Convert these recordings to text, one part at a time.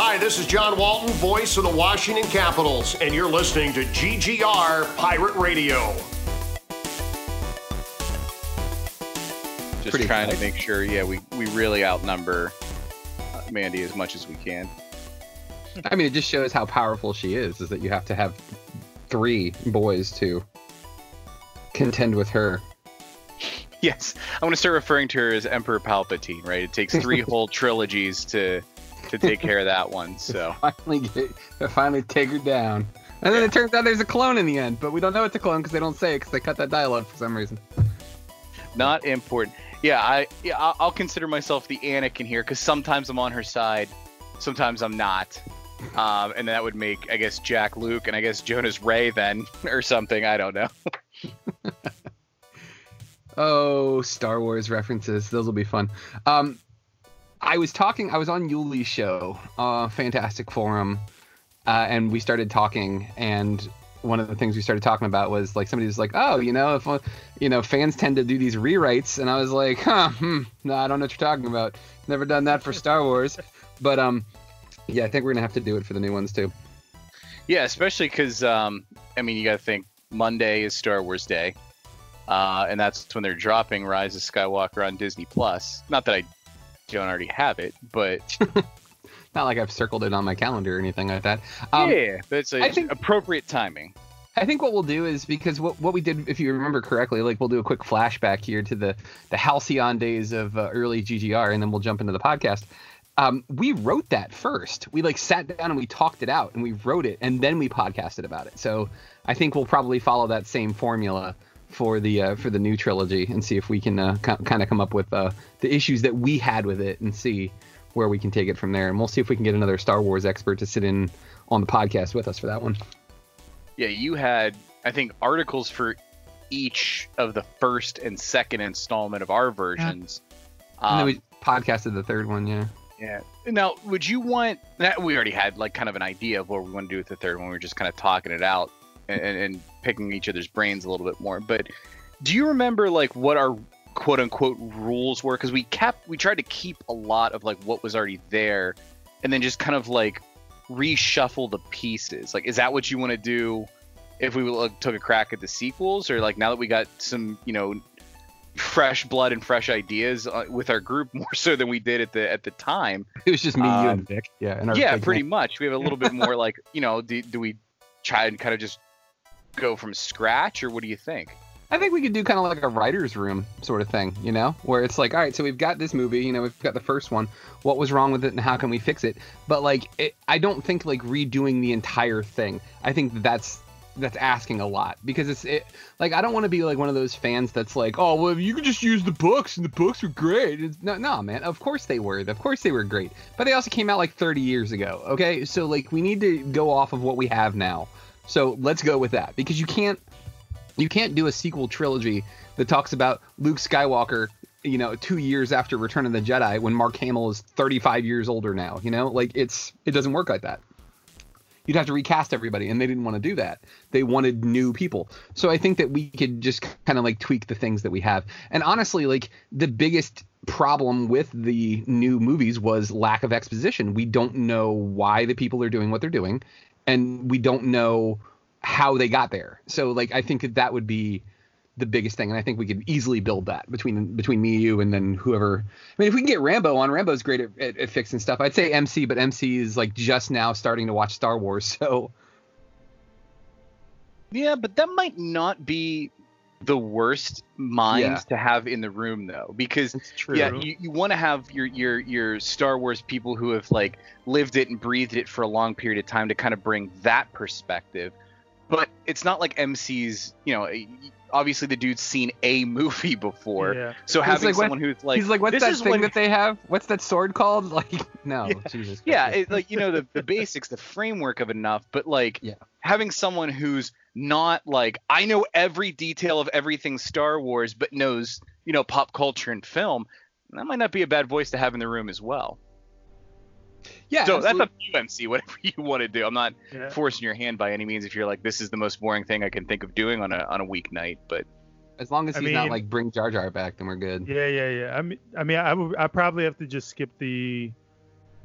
Hi, this is John Walton, voice of the Washington Capitals, and you're listening to GGR Pirate Radio. Just Pretty trying to make sure, yeah, we, we really outnumber uh, Mandy as much as we can. I mean, it just shows how powerful she is. Is that you have to have three boys to contend with her. Yes, I'm gonna start referring to her as Emperor Palpatine. Right? It takes three whole trilogies to to take care of that one. So Finally, get, finally take her down. And then it turns out there's a clone in the end, but we don't know it's a clone because they don't say it because they cut that dialogue for some reason. not important. Yeah, I yeah I'll, I'll consider myself the Anakin here because sometimes I'm on her side, sometimes I'm not. Um, and that would make I guess Jack Luke and I guess Jonas Rey then or something. I don't know. Oh, Star Wars references. Those will be fun. Um, I was talking, I was on Yuli's show, uh, Fantastic Forum, uh, and we started talking, and one of the things we started talking about was like somebody was like, oh, you know, if uh, you know, fans tend to do these rewrites, and I was like, huh, hmm, no, I don't know what you're talking about. Never done that for Star Wars, but um, yeah, I think we're gonna have to do it for the new ones too. Yeah, especially because um, I mean, you got to think Monday is Star Wars Day, uh, and that's when they're dropping Rise of Skywalker on Disney Plus. Not that I don't already have it, but Not like I've circled it on my calendar or anything like that. Um, yeah, that's a think- appropriate timing. I think what we'll do is because what, what we did, if you remember correctly, like we'll do a quick flashback here to the the halcyon days of uh, early GGR, and then we'll jump into the podcast. Um, we wrote that first. We like sat down and we talked it out, and we wrote it, and then we podcasted about it. So I think we'll probably follow that same formula for the uh, for the new trilogy, and see if we can uh, kind of come up with uh, the issues that we had with it, and see where we can take it from there. And we'll see if we can get another Star Wars expert to sit in on the podcast with us for that one. Yeah, you had I think articles for each of the first and second installment of our versions. and then Um, we podcasted the third one, yeah. Yeah. Now, would you want that? We already had like kind of an idea of what we want to do with the third one. We were just kind of talking it out and, and picking each other's brains a little bit more. But do you remember like what our quote unquote rules were? Because we kept we tried to keep a lot of like what was already there, and then just kind of like reshuffle the pieces. Like, is that what you want to do? If we like, took a crack at the sequels, or like now that we got some, you know, fresh blood and fresh ideas uh, with our group more so than we did at the at the time. It was just me, you, Um, and Vic. Yeah, and our yeah, pretty much. We have a little bit more like you know. Do, do we try and kind of just go from scratch, or what do you think? I think we could do kind of like a writer's room sort of thing, you know, where it's like, all right, so we've got this movie, you know, we've got the first one. What was wrong with it, and how can we fix it? But like, it, I don't think like redoing the entire thing. I think that's that's asking a lot because it's it, like I don't want to be like one of those fans that's like, oh well, you could just use the books and the books were great. It's, no, no, man, of course they were, of course they were great, but they also came out like 30 years ago. Okay, so like we need to go off of what we have now. So let's go with that because you can't you can't do a sequel trilogy that talks about Luke Skywalker, you know, two years after Return of the Jedi when Mark Hamill is 35 years older now. You know, like it's it doesn't work like that. You'd have to recast everybody, and they didn't want to do that. They wanted new people. So I think that we could just kind of like tweak the things that we have. And honestly, like the biggest problem with the new movies was lack of exposition. We don't know why the people are doing what they're doing, and we don't know how they got there. So like I think that that would be the biggest thing, and I think we could easily build that between between me, you, and then whoever. I mean, if we can get Rambo on, Rambo's great at, at, at fixing stuff. I'd say MC, but MC is like just now starting to watch Star Wars, so Yeah, but that might not be the worst minds Yeah. to have in the room though, because it's true. yeah, you, you want to have your your your Star Wars people who have like lived it and breathed it for a long period of time to kind of bring that perspective. But it's not like MC's, you know, obviously the dude's seen a movie before, Yeah. so He's having like, what- someone who's like, He's like, what's that thing when- that they have? What's that sword called? Like, no, Yeah. Jesus. yeah, it, like you know the the basics, the framework of enough, but like Yeah. having someone who's not like I know every detail of everything Star Wars, but knows you know pop culture and film. That might not be a bad voice to have in the room as well. yeah. so that's absolutely. up to you, MC. Whatever you want to do. I'm not Yeah. forcing your hand by any means. If you're like, this is the most boring thing I can think of doing on a on a weeknight, but as long as I he's not like bring Jar Jar back, then we're good. Yeah, yeah, yeah. I mean, I mean, I would, I probably have to just skip the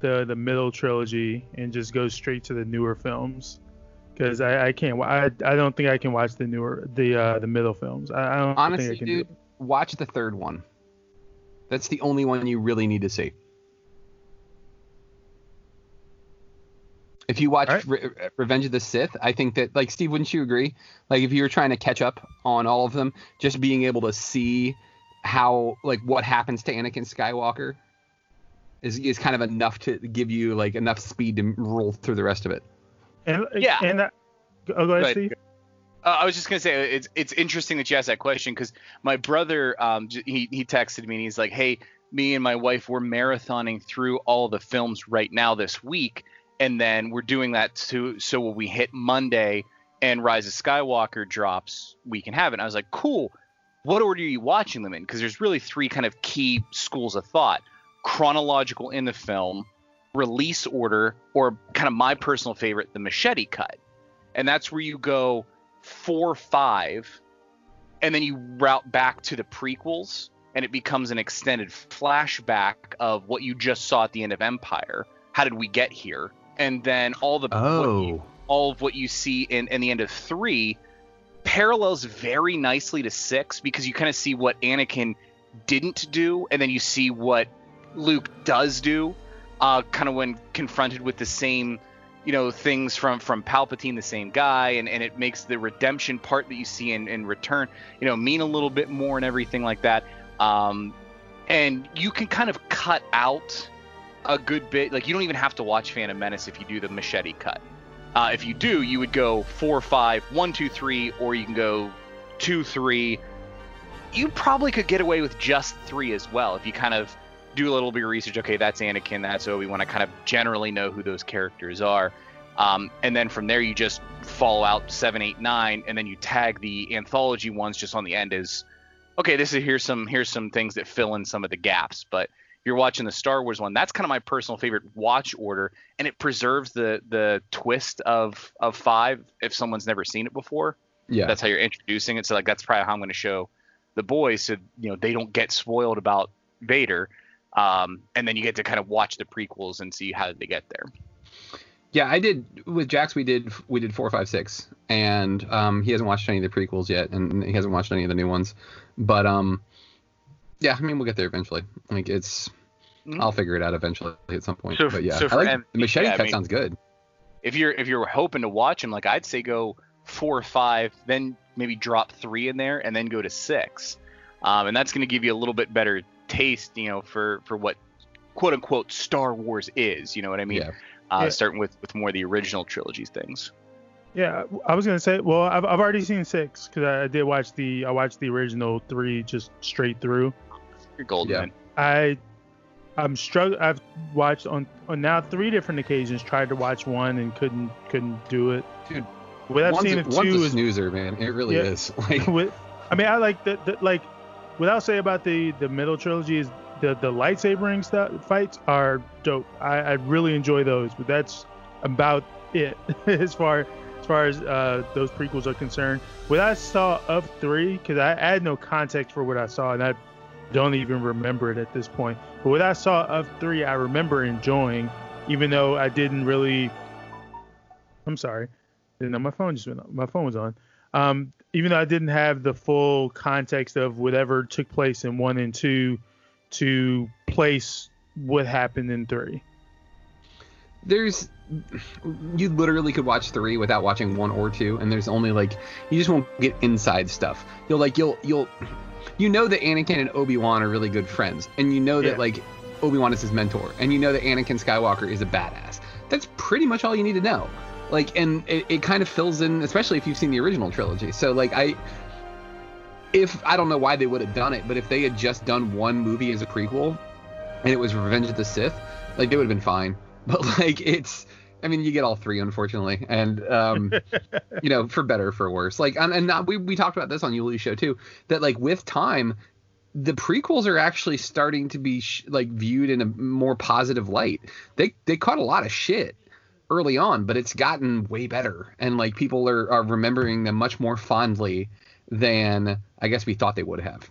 the the middle trilogy and just go straight to the newer films because I, I can't I, I don't think I can watch the newer the uh, the middle films. I, I don't Honestly, think I can dude, watch the third one. That's the only one you really need to see. If you watch Alright. Re- Revenge of the Sith, I think that like Steve, wouldn't you agree? Like if you were trying to catch up on all of them, just being able to see how like what happens to Anakin Skywalker is is kind of enough to give you like enough speed to roll through the rest of it. And, Yeah. And that, oh, go ahead, Go ahead. Steve. Uh, I was just gonna say it's it's interesting that you asked that question because my brother um he he texted me and he's like, hey, me and my wife we're marathoning through all the films right now this week, and then we're doing that to so when we hit Monday and Rise of Skywalker drops, we can have it. And I was like, cool. What order are you watching them in? Because there's really three kind of key schools of thought: chronological in the film, release order, or kind of my personal favorite, the machete cut. And that's where you go four, five, and then you route back to the prequels, and it becomes an extended flashback of what you just saw at the end of Empire. How did we get here? And then all the what you- oh. all of what you see in, in the end of three parallels very nicely to six because you kind of see what Anakin didn't do, and then you see what Luke does do, uh, kind of when confronted with the same, you know, things from from Palpatine, the same guy, and, and it makes the redemption part that you see in, in Return, you know, mean a little bit more and everything like that. Um, and you can kind of cut out a good bit. Like you don't even have to watch Phantom Menace if you do the machete cut. Uh, if you do, you would go four, five, one, two, three, or you can go two, three. You probably could get away with just three as well if you kind of do a little bit of research. Okay, that's Anakin, that's Obi Wan. I kind of generally know who those characters are. Um, and then from there, you just follow out seven, eight, nine, and then you tag the anthology ones just on the end as, okay, this is here's some here's some things that fill in some of the gaps. But if you're watching the Star Wars one, that's kind of my personal favorite watch order, and it preserves the the twist of of five if someone's never seen it before. Yeah. That's how you're introducing it. So like that's probably how I'm going to show the boys so you know they don't get spoiled about Vader. Um, and then you get to kind of watch the prequels and see how did they get there. Yeah, I did with Jax. We did we did four, five, six, and um, he hasn't watched any of the prequels yet, and he hasn't watched any of the new ones. But um, yeah, I mean we'll get there eventually. Like it's, Mhm. I'll figure it out eventually at some point. So- but yeah, so I like M- the machete yeah, I cut mean- sounds good. If you're if you're hoping to watch them, like I'd say go four or five, then maybe drop three in there, and then go to six. Um, and that's going to give you a little bit better taste, you know, for for what quote unquote Star Wars is. You know what I mean? Yeah. Uh, Yeah. Starting with with more of the original trilogy things. Yeah, I was gonna say. Well, I've, I've already seen six because I did watch the I watched the original three just straight through. You're golden. Yeah. man. I I'm struggling. I've watched on on now three different occasions. Tried to watch one and couldn't couldn't do it. Dude, what I've one's, seen a, of two a is snoozer, man. It really Yeah. is. Like with. I mean, I like the, the like. Without say about the the middle trilogy is the the lightsabering stuff fights are dope. I, I really enjoy those, but that's about it as far as far as uh, those prequels are concerned. What I saw of three, because I, I had no context for what I saw, and I don't even remember it at this point. But what I saw of three, I remember enjoying, even though I didn't really. I'm sorry, didn't know my phone just went on. My phone was on. Um, even though I didn't have the full context of whatever took place in one and two to place what happened in three. there's you literally could watch three without watching one or two and there's only like you just won't get inside stuff you'll like you'll you'll you know that anakin and obi-wan are really good friends and you know that Yeah. like obi-wan is his mentor and you know that anakin skywalker is a badass that's pretty much all you need to know like and it, it kind of fills in especially if you've seen the original trilogy. So like i if i don't know why they would have done it but if they had just done one movie as a prequel and it was revenge of the sith like they would have been fine. But like it's i mean you get all three unfortunately and um you know for better or for worse. Like and, and not, we, we talked about this on Yuli's show too that like with time the prequels are actually starting to be sh- like viewed in a more positive light. They they caught a lot of shit early on but it's gotten way better and like people are, are remembering them much more fondly than i guess we thought they would have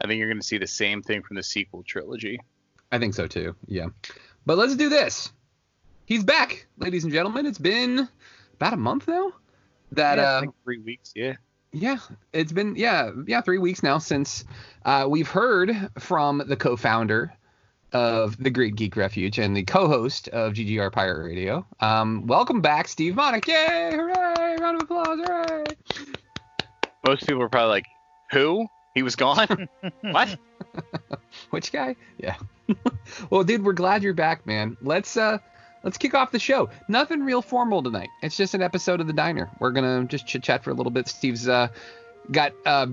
I think you're going to see the same thing from the sequel trilogy. I think so too. Yeah. But let's do this. He's back, ladies and gentlemen. It's been about a month now. That Yeah, uh, three weeks. Yeah. yeah, it's been yeah yeah three weeks now since uh, we've heard from the co-founder of the Great Geek Refuge and the co-host of GGR Pirate Radio. Um, welcome back, Steve Monick. Yay! Hooray! Round of applause! Hooray! Most people are probably like, "Who? He was gone? what?" Which guy? Yeah. well, dude, we're glad you're back, man. Let's uh let's kick off the show. Nothing real formal tonight. It's just an episode of the diner. We're gonna just chit chat for a little bit. Steve's uh got uh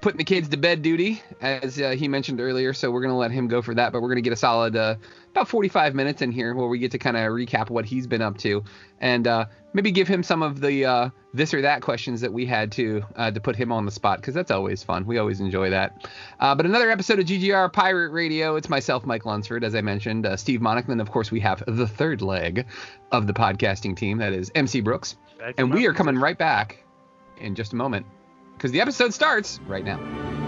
putting the kids to bed duty as uh, he mentioned earlier, so we're gonna let him go for that. But we're gonna get a solid uh, about 45 minutes in here where we get to kind of recap what he's been up to and uh, maybe give him some of the uh, this or that questions that we had to uh, to put him on the spot because that's always fun. We always enjoy that. Uh, but another episode of GGR Pirate Radio. It's myself, Mike Lunsford, as I mentioned, uh, Steve Monick, and of course we have the third leg of the podcasting team. That is MC Brooks, and we are coming right back in just a moment because the episode starts right now.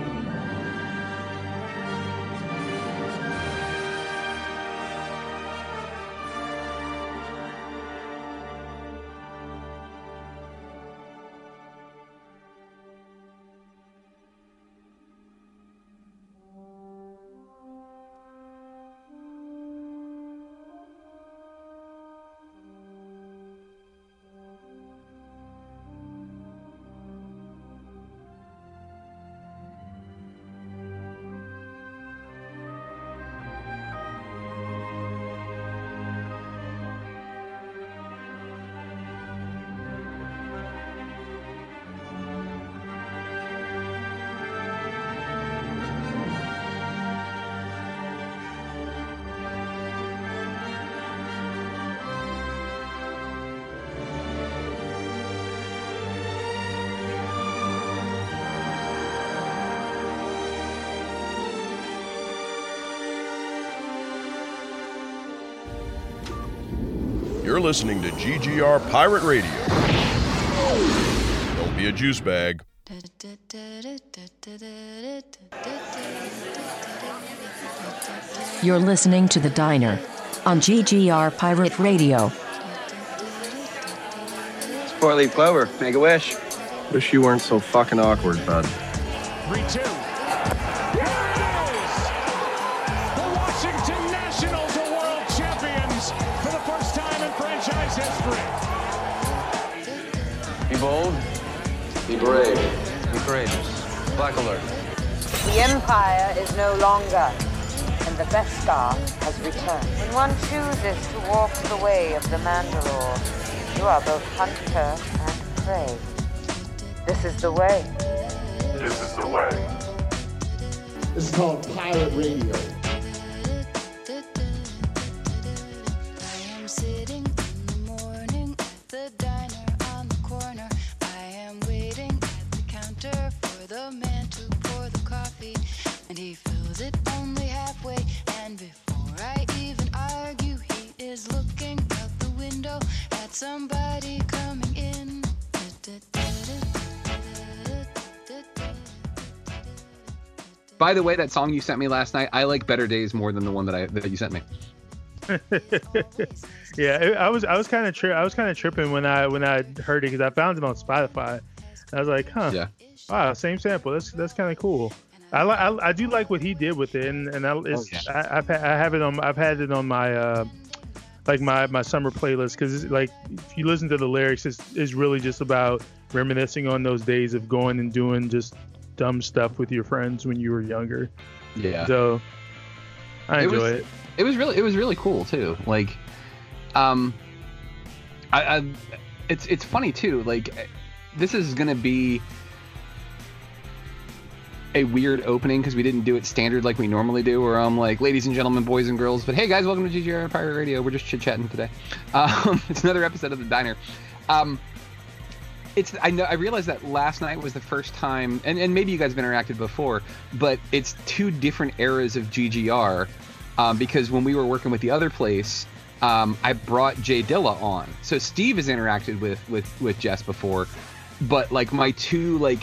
You're listening to GGR Pirate Radio. Don't be a juice bag. You're listening to The Diner on GGR Pirate Radio. Four leaf clover. Make a wish. Wish you weren't so fucking awkward, bud. 3 no longer, and the Beskar has returned. When one chooses to walk the way of the Mandalore, you are both hunter and prey. This is the way. This is the way. This is called Pirate Radio. By the way, that song you sent me last night, I like Better Days more than the one that I that you sent me. yeah, I was I was kind of tri- I was kind of tripping when I when I heard it because I found it on Spotify. I was like, huh, Yeah. wow, same sample. That's that's kind of cool. I, li- I I do like what he did with it, and and I, Oh, I I've ha- I have it on I've had it on my uh like my my summer playlist because like if you listen to the lyrics, it's, it's really just about reminiscing on those days of going and doing just dumb stuff with your friends when you were younger. Yeah. So I It enjoy was- it. it was really it was really cool too like um I, I it's it's funny too like this is gonna be a weird opening because we didn't do it standard like we normally do where i'm like ladies and gentlemen boys and girls but hey guys welcome to ggr pirate radio we're just chit-chatting today um it's another episode of the diner um it's I know I realized that last night was the first time and, and maybe you guys have interacted before, but it's two different eras of GGR um, because when we were working with the other place, um, I brought Jay Dilla on. So Steve has interacted with with with Jess before, but like my two like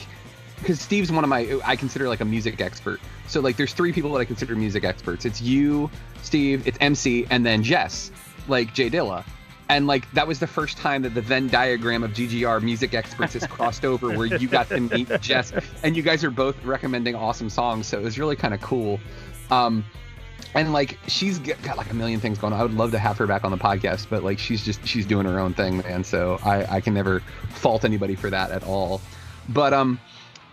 because Steve's one of my I consider like a music expert. So like there's three people that I consider music experts. It's you, Steve, it's MC, and then Jess, like Jay Dilla. And like that was the first time that the Venn diagram of GGR music experts has crossed over where you got to meet Jess and you guys are both recommending awesome songs. So it was really kind of cool. Um, and like she's got like a million things going on. I would love to have her back on the podcast, but like she's just she's doing her own thing, man. So I I can never fault anybody for that at all. But um,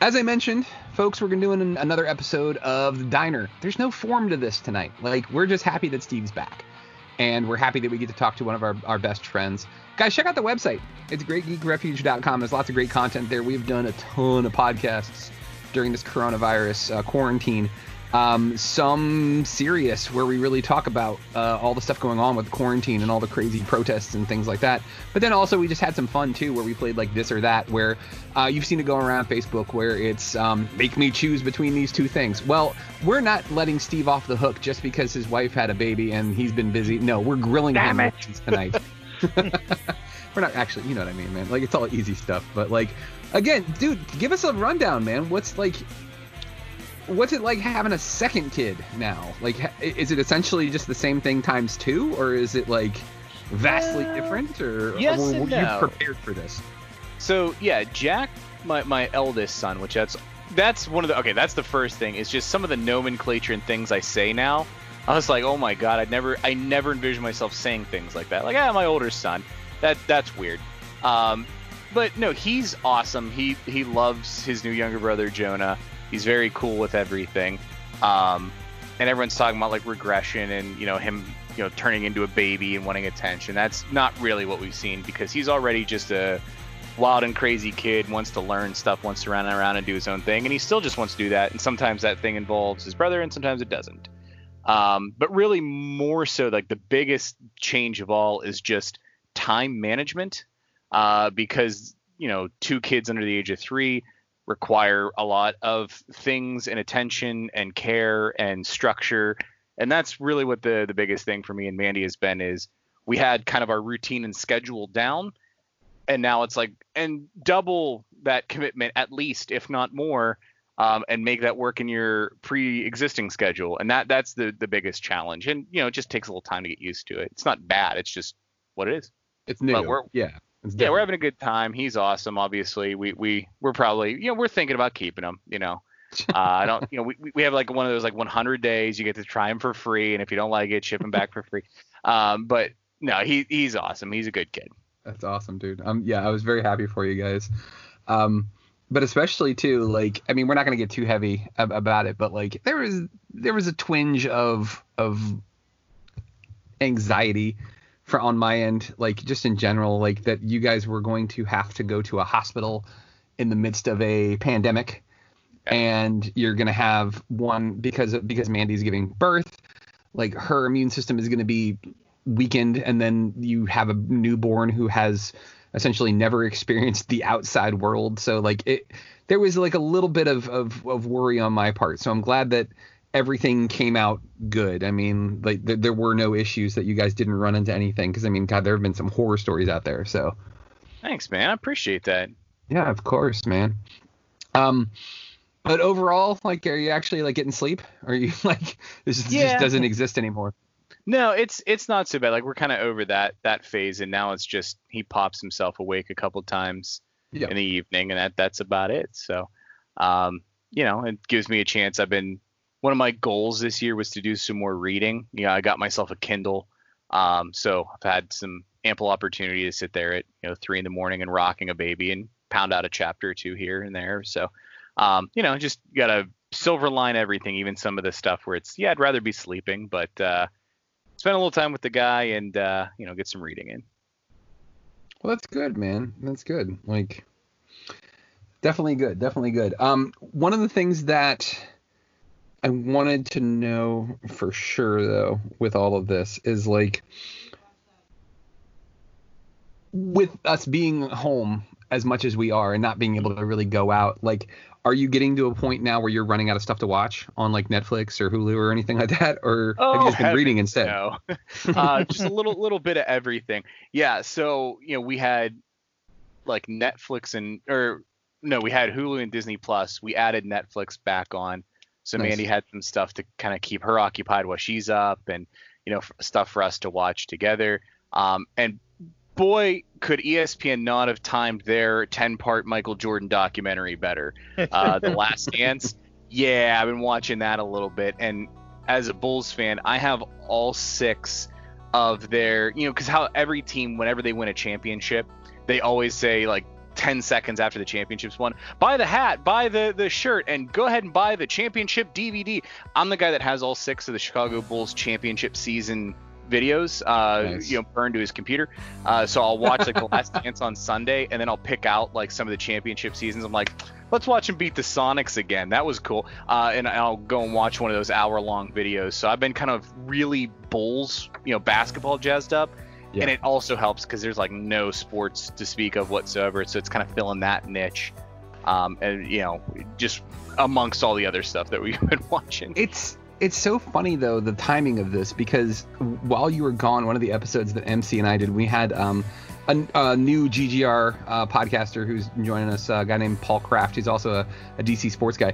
as I mentioned, folks, we're gonna doing an- another episode of the Diner. There's no form to this tonight. Like we're just happy that Steve's back, and we're happy that we get to talk to one of our our best friends. Guys, check out the website. It's greatgeekrefuge.com. There's lots of great content there. We've done a ton of podcasts during this coronavirus uh, quarantine um, some serious where we really talk about uh, all the stuff going on with quarantine and all the crazy protests and things like that. But then also we just had some fun too, where we played like this or that, where uh, you've seen it go around Facebook, where it's um, make me choose between these two things. Well, we're not letting Steve off the hook just because his wife had a baby and he's been busy. No, we're grilling Damn him tonight. we're not actually, you know what I mean, man. Like it's all easy stuff, but like again, dude, give us a rundown, man. What's like what's it like having a second kid now? Like, is it essentially just the same thing times two, or is it like vastly different, or, yes or were you prepared for this? So yeah, Jack, my my eldest son, which that's that's one of the okay. That's the first thing. Is just some of the nomenclature and things I say now. I was like, oh my god, I never I never envisioned myself saying things like that. Like, ah, my older son. That that's weird. Um, but no, he's awesome. He he loves his new younger brother Jonah. He's very cool with everything. Um, and everyone's talking about like regression and you know him you know turning into a baby and wanting attention. That's not really what we've seen because he's already just a wild and crazy kid, wants to learn stuff, wants to run around and do his own thing, and he still just wants to do that. And sometimes that thing involves his brother, and sometimes it doesn't. Um, but really, more so, like the biggest change of all is just time management, uh, because you know two kids under the age of three require a lot of things and attention and care and structure. And that's really what the the biggest thing for me and Mandy has been is we had kind of our routine and schedule down. And now it's like and double that commitment at least if not more um, and make that work in your pre-existing schedule. And that that's the the biggest challenge. And you know it just takes a little time to get used to it. It's not bad. It's just what it is. It's new. Yeah. Yeah, we're having a good time. He's awesome. Obviously, we we we're probably you know we're thinking about keeping him. You know, uh, I don't you know we we have like one of those like 100 days you get to try him for free, and if you don't like it, ship him back for free. Um, but no, he he's awesome. He's a good kid. That's awesome, dude. Um, yeah, I was very happy for you guys. Um, but especially too, like, I mean, we're not gonna get too heavy ab- about it, but like, there was there was a twinge of of anxiety for on my end, like just in general, like that you guys were going to have to go to a hospital in the midst of a pandemic, and you're gonna have one because because Mandy's giving birth, like her immune system is gonna be weakened, and then you have a newborn who has essentially never experienced the outside world. So like it, there was like a little bit of of, of worry on my part. So I'm glad that everything came out good. I mean, like th- there were no issues that you guys didn't run into anything. Because I mean, God, there have been some horror stories out there. So Thanks, man. I appreciate that. yeah, of course, man. Um, but overall, like, are you actually like getting sleep? Or are you like this just, Yeah. just doesn't exist anymore? No, it's it's not so bad. Like we're kind of over that that phase, and now it's just he pops himself awake a couple times Yeah. in the evening, and that that's about it. So, um, you know, it gives me a chance. I've been one of my goals this year was to do some more reading. You know, I got myself a Kindle, um, so I've had some ample opportunity to sit there at you know three in the morning and rocking a baby and pound out a chapter or two here and there. So, um, you know, just gotta silver line everything, even some of the stuff where it's yeah, I'd rather be sleeping, but uh, spend a little time with the guy and uh, you know get some reading in. Well, that's good, man. That's good. Like, definitely good. Definitely good. Um, one of the things that I wanted to know for sure, though, with all of this, is like, with us being home as much as we are and not being able to really go out, like, are you getting to a point now where you're running out of stuff to watch on like Netflix or Hulu or anything like that, or have you just been reading instead? No, uh, just a little little bit of everything. Yeah, so you know we had like Netflix and or no, we had Hulu and Disney Plus. We added Netflix back on, so Nice. Mandy had some stuff to kind of keep her occupied while she's up, and you know f- stuff for us to watch together. Um, and boy, could ESPN not have timed their 10-part Michael Jordan documentary better. Uh, the Last Dance. Yeah, I've been watching that a little bit, and as a Bulls fan, I have all six of their, you know, because how every team, whenever they win a championship, they always say like 10 seconds after the championship's won, buy the hat, buy the the shirt, and go ahead and buy the championship DVD. I'm the guy that has all six of the Chicago Bulls championship season videos, uh, Nice. you know, burned to his computer. Uh, so I'll watch like the Last Dance on Sunday, and then I'll pick out like some of the championship seasons. I'm like, let's watch them beat the Sonics again. That was cool. Uh, and I'll go and watch one of those hour-long videos. So I've been kind of really Bulls, you know, basketball jazzed up. Yeah. And it also helps because there's like no sports to speak of whatsoever. So it's kind of filling that niche. Um, and you know, just amongst all the other stuff that we've been watching. It's it's so funny though the timing of this because while you were gone, one of the episodes that MC and I did, we had um, a, a new GGR uh, podcaster who's joining us, a guy named Paul Kraft, He's also a, a DC sports guy.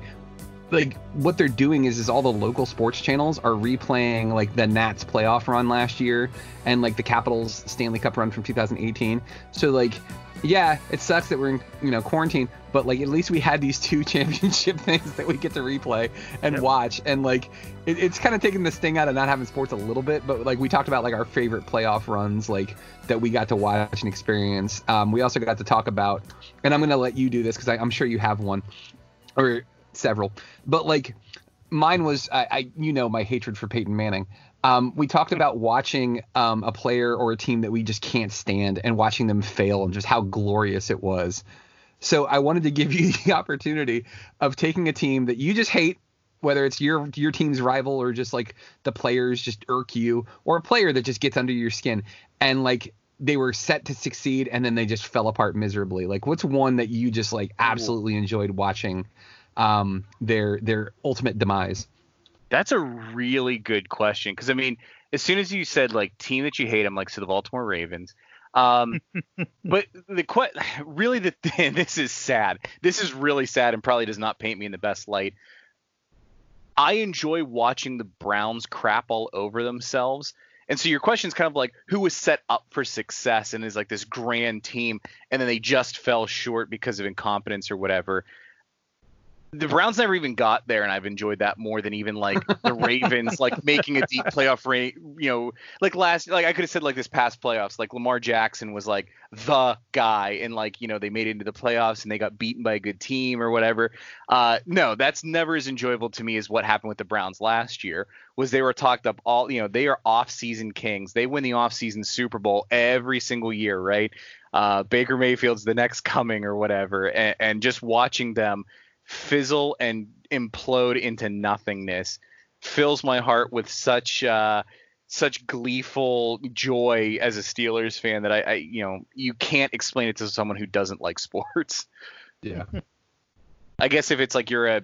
Like what they're doing is is all the local sports channels are replaying like the Nats playoff run last year and like the Capitals Stanley Cup run from 2018. So like yeah, it sucks that we're in you know quarantine, but like at least we had these two championship things that we get to replay and watch, and like it, it's kind of taking the sting out of not having sports a little bit. But like we talked about like our favorite playoff runs, like that we got to watch and experience. Um, we also got to talk about, and I'm gonna let you do this because I'm sure you have one or several, but like mine was I, I you know my hatred for Peyton Manning. Um, we talked about watching um, a player or a team that we just can't stand and watching them fail and just how glorious it was. So I wanted to give you the opportunity of taking a team that you just hate, whether it's your your team's rival or just like the players just irk you, or a player that just gets under your skin, and like they were set to succeed and then they just fell apart miserably. Like what's one that you just like absolutely enjoyed watching um, their their ultimate demise? That's a really good question because I mean, as soon as you said like team that you hate, I'm like, so the Baltimore Ravens. Um, but the que- really the this is sad. This is really sad and probably does not paint me in the best light. I enjoy watching the Browns crap all over themselves. And so your question is kind of like who was set up for success and is like this grand team and then they just fell short because of incompetence or whatever the Browns never even got there, and I've enjoyed that more than even like the Ravens, like making a deep playoff rate. You know, like last, like I could have said like this past playoffs, like Lamar Jackson was like the guy, and like you know they made it into the playoffs and they got beaten by a good team or whatever. Uh, no, that's never as enjoyable to me as what happened with the Browns last year. Was they were talked up all, you know, they are off-season kings. They win the off-season Super Bowl every single year, right? Uh, Baker Mayfield's the next coming or whatever, and, and just watching them fizzle and implode into nothingness fills my heart with such uh, such gleeful joy as a Steelers fan that I, I you know you can't explain it to someone who doesn't like sports. Yeah. I guess if it's like you're a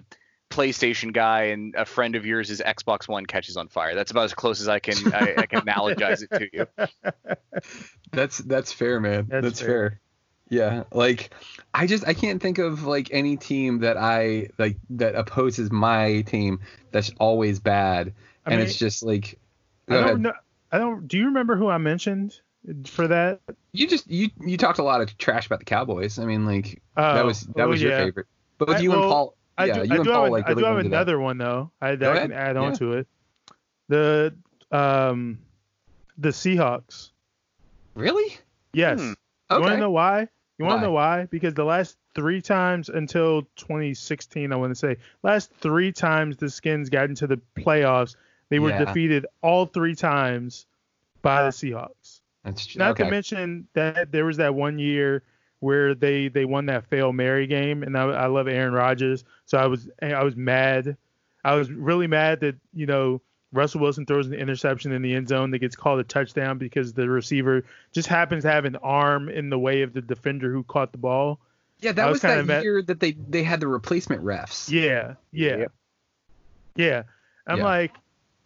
PlayStation guy and a friend of yours is Xbox One catches on fire. That's about as close as I can I, I can analogize it to you. That's that's fair, man. That's That's, fair. fair. Yeah, like I just I can't think of like any team that I like that opposes my team that's always bad, I and mean, it's just like. I don't ahead. know. I don't. Do you remember who I mentioned for that? You just you you talked a lot of trash about the Cowboys. I mean, like Oh, that was that oh, was your yeah. favorite. But with I- you and well, Paul, I yeah, do, you I and do Paul have, like I really do have into that. another one though. I, that I can add on to it. The um the Seahawks. Really? Yes. Hmm. You want to know why? You want to know why? Because the last three times until 2016, I want to say, last three times the Skins got into the playoffs, they were Yeah. defeated all three times by the Seahawks. That's tr- Not okay. to mention that there was that one year where they they won that fail Mary game, and I, I love Aaron Rodgers, so I was I was mad. I was really mad that you know Russell Wilson throws an interception in the end zone that gets called a touchdown because the receiver just happens to have an arm in the way of the defender who caught the ball. Yeah, I that was was, kinda that mad- year that they they had the replacement refs. Yeah, yeah, Yep. yeah. I'm Yeah. like,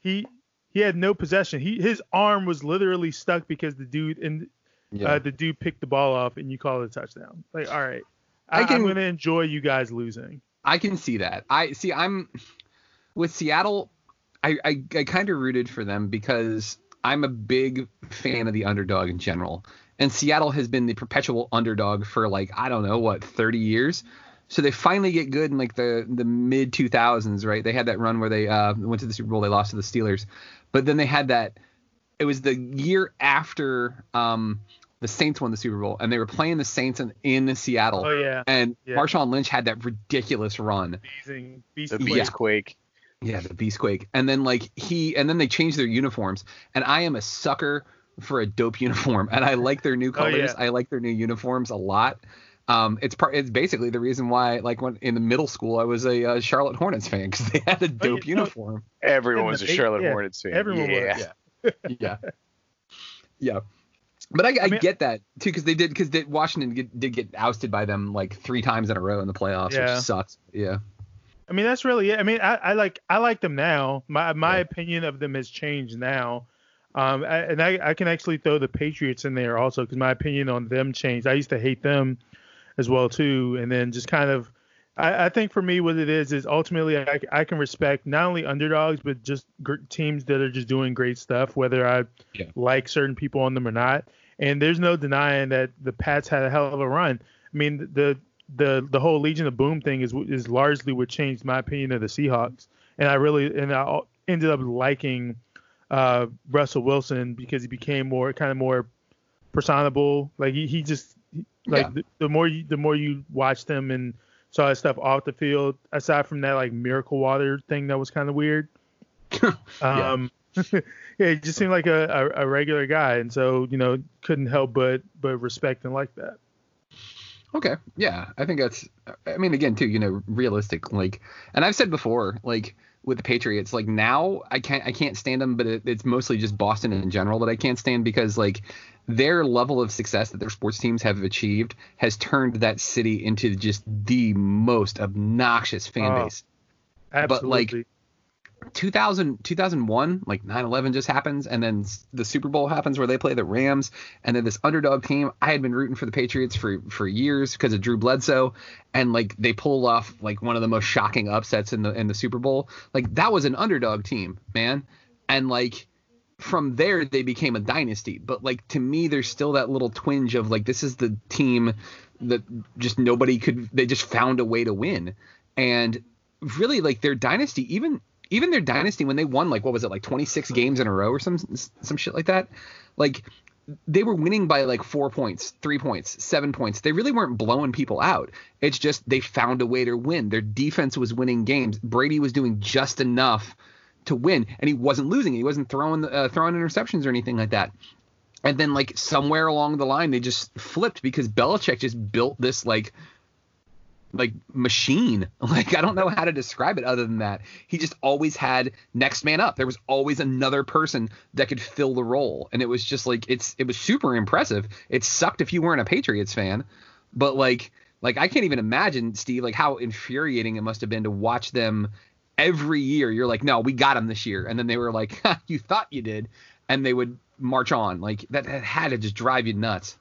he he had no possession. He his arm was literally stuck because the dude and Yeah. uh, the dude picked the ball off and you call it a touchdown. Like, all right, I, I can- am gonna enjoy you guys losing. I can see that. I see. I'm with Seattle. I I, I kind of rooted for them because I'm a big fan of the underdog in general, and Seattle has been the perpetual underdog for like I don't know what 30 years. So they finally get good in like the the mid 2000s, right? They had that run where they uh, went to the Super Bowl, they lost to the Steelers, but then they had that. It was the year after um, the Saints won the Super Bowl, and they were playing the Saints in, in Seattle. Oh yeah, And Yeah. Marshawn Lynch had that ridiculous run. amazing. Beast The Quake. Beast Quake. Yeah, the Beastquake. And then like he and then they changed their uniforms. And I am a sucker for a dope uniform. And I like their new Oh, colors. yeah. I like their new uniforms a lot. Um, it's part. It's basically the reason why, like, when in the middle school, I was a uh, Charlotte Hornets fan because they had a dope yeah, no, uniform. Everyone was a big- Charlotte yeah, Hornets fan. everyone was, yeah. Yeah, yeah, yeah. But I, I, I mean- get that too because they did because Washington get, did get ousted by them like three times in a row in the playoffs, Yeah. which sucks. Yeah. I mean, that's really it. I mean, I, I like I like them now. My my Yeah. opinion of them has changed now. Um, I, and I, I can actually throw the Patriots in there also because my opinion on them changed. I used to hate them as well too, and then just kind of. I, I think for me, what it is is ultimately I, I can respect not only underdogs but just gr- teams that are just doing great stuff, whether I Yeah. like certain people on them or not. And there's no denying that the Pats had a hell of a run. I mean, the the the whole Legion of Boom thing is is largely what changed my opinion of the Seahawks, and I really and I ended up liking uh, Russell Wilson because he became more kind of more personable. Like he, he just like Yeah. the, the more you the more you watched him and saw his stuff off the field, aside from that like miracle water thing that was kind of weird. um, yeah, he just seemed like a, a, a regular guy, and so you know couldn't help but but respect and like that. Okay. Yeah, I think that's. I mean, again, too, you know, realistic. Like, and I've said before, like with the Patriots, like now I can't I can't stand them, but it, it's mostly just Boston in general that I can't stand because like their level of success that their sports teams have achieved has turned that city into just the most obnoxious fan Oh, base. Absolutely. But like 2000 2001 like 9-11 just happens and then the super bowl happens where they play the rams and then this underdog team i had been rooting for the patriots for for years because of drew bledsoe and like they pull off like one of the most shocking upsets in the in the super bowl. Like that was an underdog team man. And like from there they became a dynasty. But like to me there's still that little twinge of like this is the team that just nobody could they just found a way to win. And really like their dynasty even even their dynasty when they won like what was it like 26 games in a row or some some shit like that like they were winning by like four points three points seven points. They really weren't blowing people out. It's just they found a way to win. Their defense was winning games. Brady was doing just enough to win and he wasn't losing he wasn't throwing uh, throwing interceptions or anything like that. And then like somewhere along the line they just flipped because Belichick just built this like like machine. Like I don't know how to describe it other than that. He just always had next man up. There was always another person that could fill the role. And it was just like it's it was super impressive. It sucked if you weren't a Patriots fan, but like like I can't even imagine Steve like how infuriating it must have been to watch them every year. You're like, "No, we got him this year." And then they were like, "You thought you did." And they would march on. Like that, that had to just drive you nuts.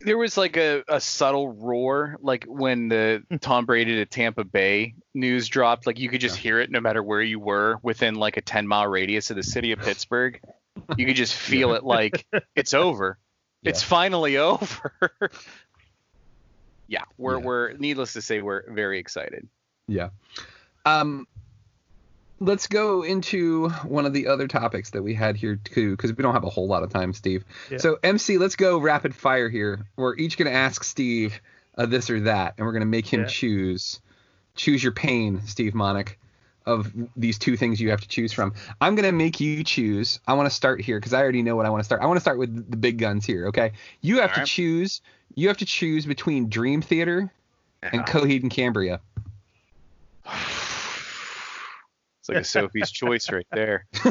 There was like a, a subtle roar like when the Tom Brady to Tampa Bay news dropped like you could just hear it no matter where you were within like a 10 mile radius of the city of Pittsburgh. You could just feel it like it's over. It's finally over. Yeah we're Yeah. we're needless to say we're very excited. Yeah. Um, let's go into one of the other topics that we had here too, because we don't have a whole lot of time, Steve. Yeah. So MC, let's go rapid fire here. We're each gonna ask Steve uh, this or that, and we're gonna make him Yeah. choose. Choose your pain, Steve Monick, of these two things you have to choose from. I'm gonna make you choose. I want to start here because I already know what I want to start. I want to start with the big guns here. Okay, you have to Alright. choose. You have to choose between Dream Theater and Coheed and Cambria. It's like a Sophie's choice right there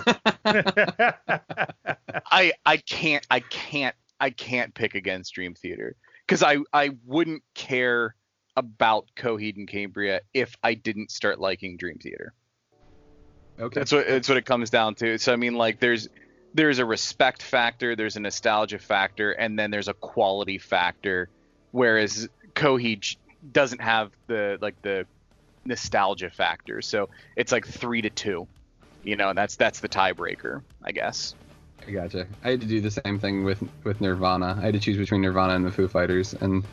I I can't I can't I can't pick against Dream Theater because I I wouldn't care about Coheed and Cambria if I didn't start liking Dream Theater. Okay. That's what that's what it comes down to. So I mean like there's there's a respect factor, there's a nostalgia factor, and then there's a quality factor. Whereas Coheed doesn't have the like the nostalgia factor. So it's like three to two. You know, that's that's the tiebreaker, I guess. I gotcha. I had to do the same thing with with Nirvana. I had to choose between Nirvana and the Foo Fighters, and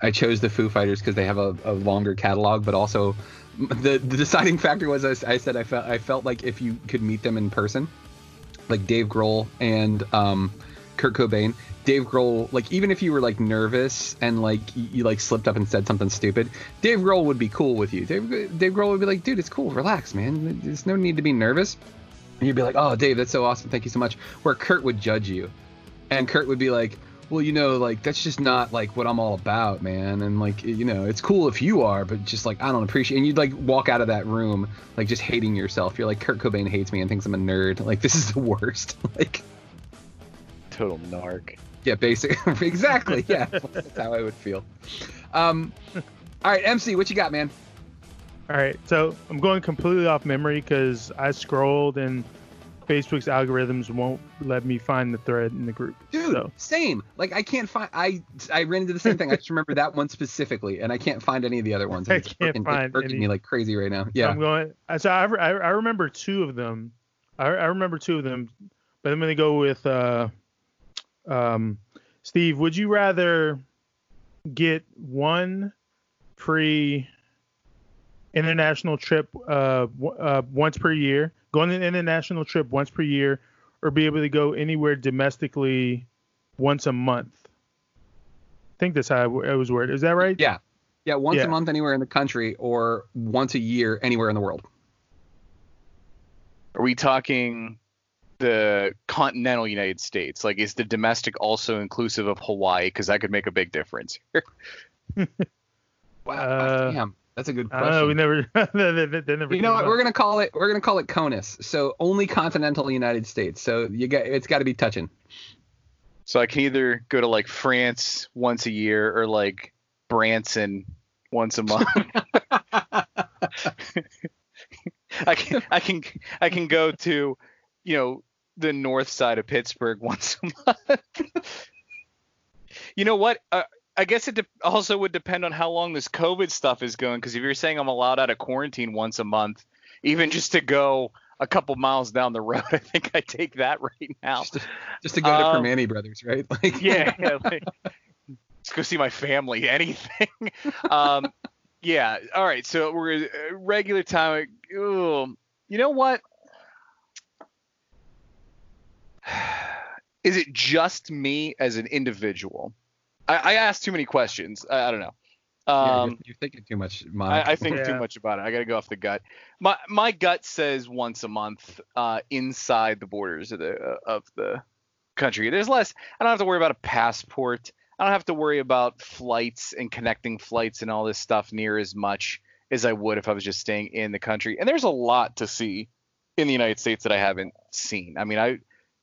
I chose the Foo Fighters because they have a, a longer catalog, but also the the deciding factor was I, I said I felt I felt like if you could meet them in person, like Dave Grohl and um, Kurt Cobain. Dave Grohl, like even if you were like nervous and like you, like slipped up and said something stupid, Dave Grohl would be cool with you. Dave Dave Grohl would be like, dude, it's cool, relax, man. There's no need to be nervous. And you'd be like, oh, Dave, that's so awesome, thank you so much. Where Kurt would judge you, and Kurt would be like, well, you know, like that's just not like what I'm all about, man. And like, you know, it's cool if you are, but just like I don't appreciate. And you'd like walk out of that room like just hating yourself. You're like Kurt Cobain hates me and thinks I'm a nerd. Like this is the worst. like total narc. Yeah, basic. exactly. Yeah, that's how I would feel. Um, all right, MC, what you got, man? All right, so I'm going completely off memory because I scrolled and Facebook's algorithms won't let me find the thread in the group. Dude, so. same. Like I can't find. I I ran into the same thing. I just remember that one specifically, and I can't find any of the other ones. I It's can't freaking- find it's any. me like crazy right now. Yeah. I'm going. So I, I, I remember two of them. I, I remember two of them, but I'm gonna go with uh, um, Steve. Would you rather get one free international trip uh, w- uh once per year, go on an international trip once per year, or be able to go anywhere domestically once a month? I think that's how it was worded. Is that right? Yeah. Yeah. Once Yeah. a month anywhere in the country, or once a year anywhere in the world. Are we talking the continental United States? Like, is the domestic also inclusive of Hawaii? Because that could make a big difference. Wow. Uh, damn. That's a good I don't. we never, they, they, they never. You know what? Up. We're gonna call it. We're gonna call it CONUS. So only continental United States. So you got. It's got to be touching. so I can either go to like France once a year or like Branson once a month. I can I can I can go to, you know, the north side of Pittsburgh once a month. you know what? Uh, I guess it de- also would depend on how long this COVID stuff is going. Because if you're saying I'm allowed out of quarantine once a month, even just to go a couple miles down the road, I think I take that right now. Just to, just to go to Um, Primanti Brothers, right? Like yeah, yeah like, let's go see my family. Anything. um, yeah. All right. So we're uh, regular time. Ooh, you know what? Is it just me as an individual? I, I asked too many questions. I, I don't know. Yeah, Um, you're, you're thinking too much, Monica. I, I think too much about it. I got to go off the gut. My my gut says once a month uh, inside the borders of the uh, of the country. There's less. I don't have to worry about a passport. I don't have to worry about flights and connecting flights and all this stuff near as much as I would if I was just staying in the country. And there's a lot to see in the United States that I haven't seen. I mean, I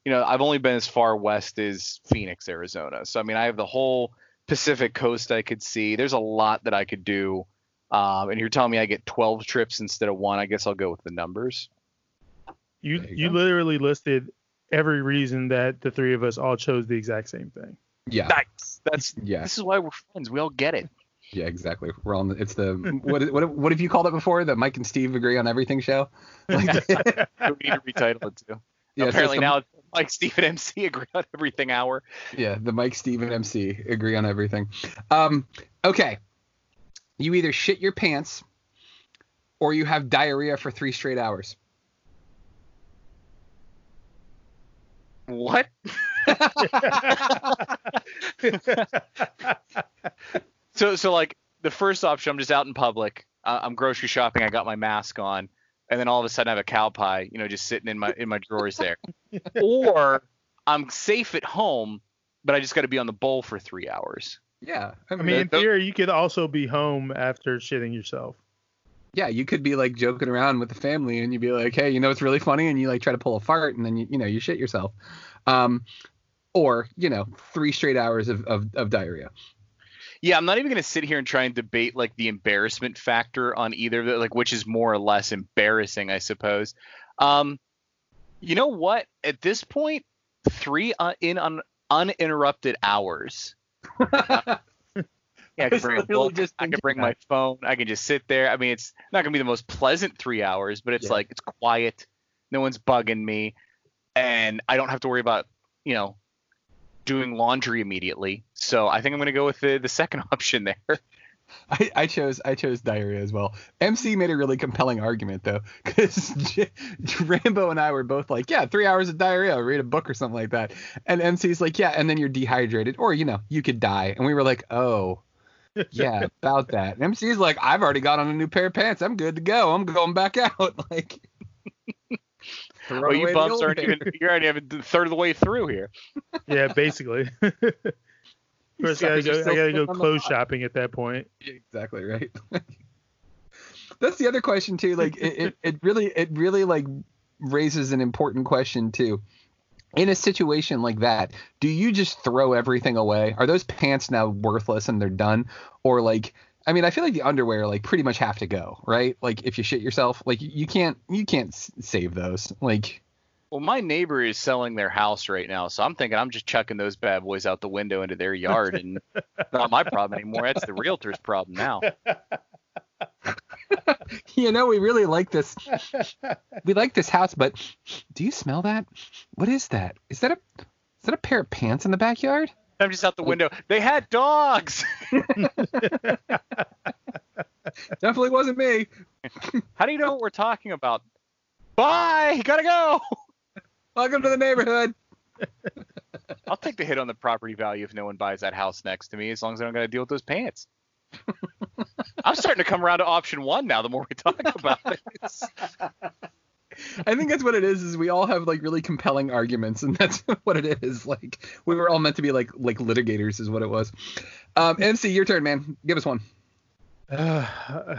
you know, I've only been as far west as Phoenix, Arizona. So I mean, I have the whole Pacific coast I could see. There's a lot that I could do. Um, and you're telling me I get 12 trips instead of one. I guess I'll go with the numbers. You you you literally listed every reason that the three of us all chose the exact same thing. yeah. Nice. That's Yeah. this is why we're friends. We all get it. Yeah, exactly. We're on. The, it's the what, what what have you called it before? The Mike and Steve agree on everything show. Like, We need to retitle it too. yeah, so Apparently some- now it's like Stephen MC agree on everything hour. Yeah, the Mike, Steve, MC agree on everything. Um, okay. You either shit your pants or you have diarrhea for three straight hours. What? so so like the first option, I'm just out in public. Uh, I'm grocery shopping. I got my mask on, and then all of a sudden I have a cow pie, you know, just sitting in my in my drawers there. or I'm safe at home, but I just got to be on the bowl for three hours. Yeah. I mean, in that- theory, you could also be home after shitting yourself. yeah, you could be like joking around with the family and you'd be like, hey, you know, it's really funny. And you like try to pull a fart and then you, you know, you shit yourself. Um, or, you know, three straight hours of, of, of diarrhea. Yeah, I'm not even gonna sit here and try and debate like the embarrassment factor on either of the, like which is more or less embarrassing, I suppose. Um, you know what? At this point, three uh, in un- uninterrupted hours. Yeah, I can bring a book. just I can bring my phone. I can just sit there. I mean, it's not gonna be the most pleasant three hours, but it's Yeah. like it's quiet. No one's bugging me, and I don't have to worry about you know doing laundry immediately. So I think I'm gonna go with the the second option there. I, I chose I chose diarrhea as well. MC made a really compelling argument though, because Rambo and I were both like, yeah, three hours of diarrhea, read a book or something like that. And MC's like, yeah, and then you're dehydrated, or you know, you could die. And we were like, oh, yeah, about that. And MC's like, I've already got on a new pair of pants. I'm good to go. I'm going back out. Like, throw Well, you the bumps old aren't even. You're already having a third of the way through here. Yeah, basically. First, I gotta go. I gotta go sitting on the clothes shopping at that point. exactly right that's the other question too like it, it, it really it really like raises an important question too in a situation like that do you just throw everything away are those pants now worthless and they're done or like i mean i feel like the underwear like pretty much have to go right? Like if you shit yourself like you can't you can't save those. Like Well, my neighbor is selling their house right now, so I'm thinking I'm just chucking those bad boys out the window into their yard, and not my problem anymore. That's the realtor's problem now. you know we really like this. We like this house but do you smell that? What is that? Is that a is that a pair of pants in the backyard I'm just out the oh. window. They had dogs. definitely wasn't me How do you know what we're talking about? Bye. Gotta go. welcome to the neighborhood I'll take the hit on the property value if no one buys that house next to me, as long as I don't got to deal with those pants. I'm starting to come around to option one now. The more we talk about this. I think that's what it is. Is we all have like really compelling arguments, and that's what it is. Like we were all meant to be like like litigators, is what it was. Um, MC, your turn, man. Give us one. Uh,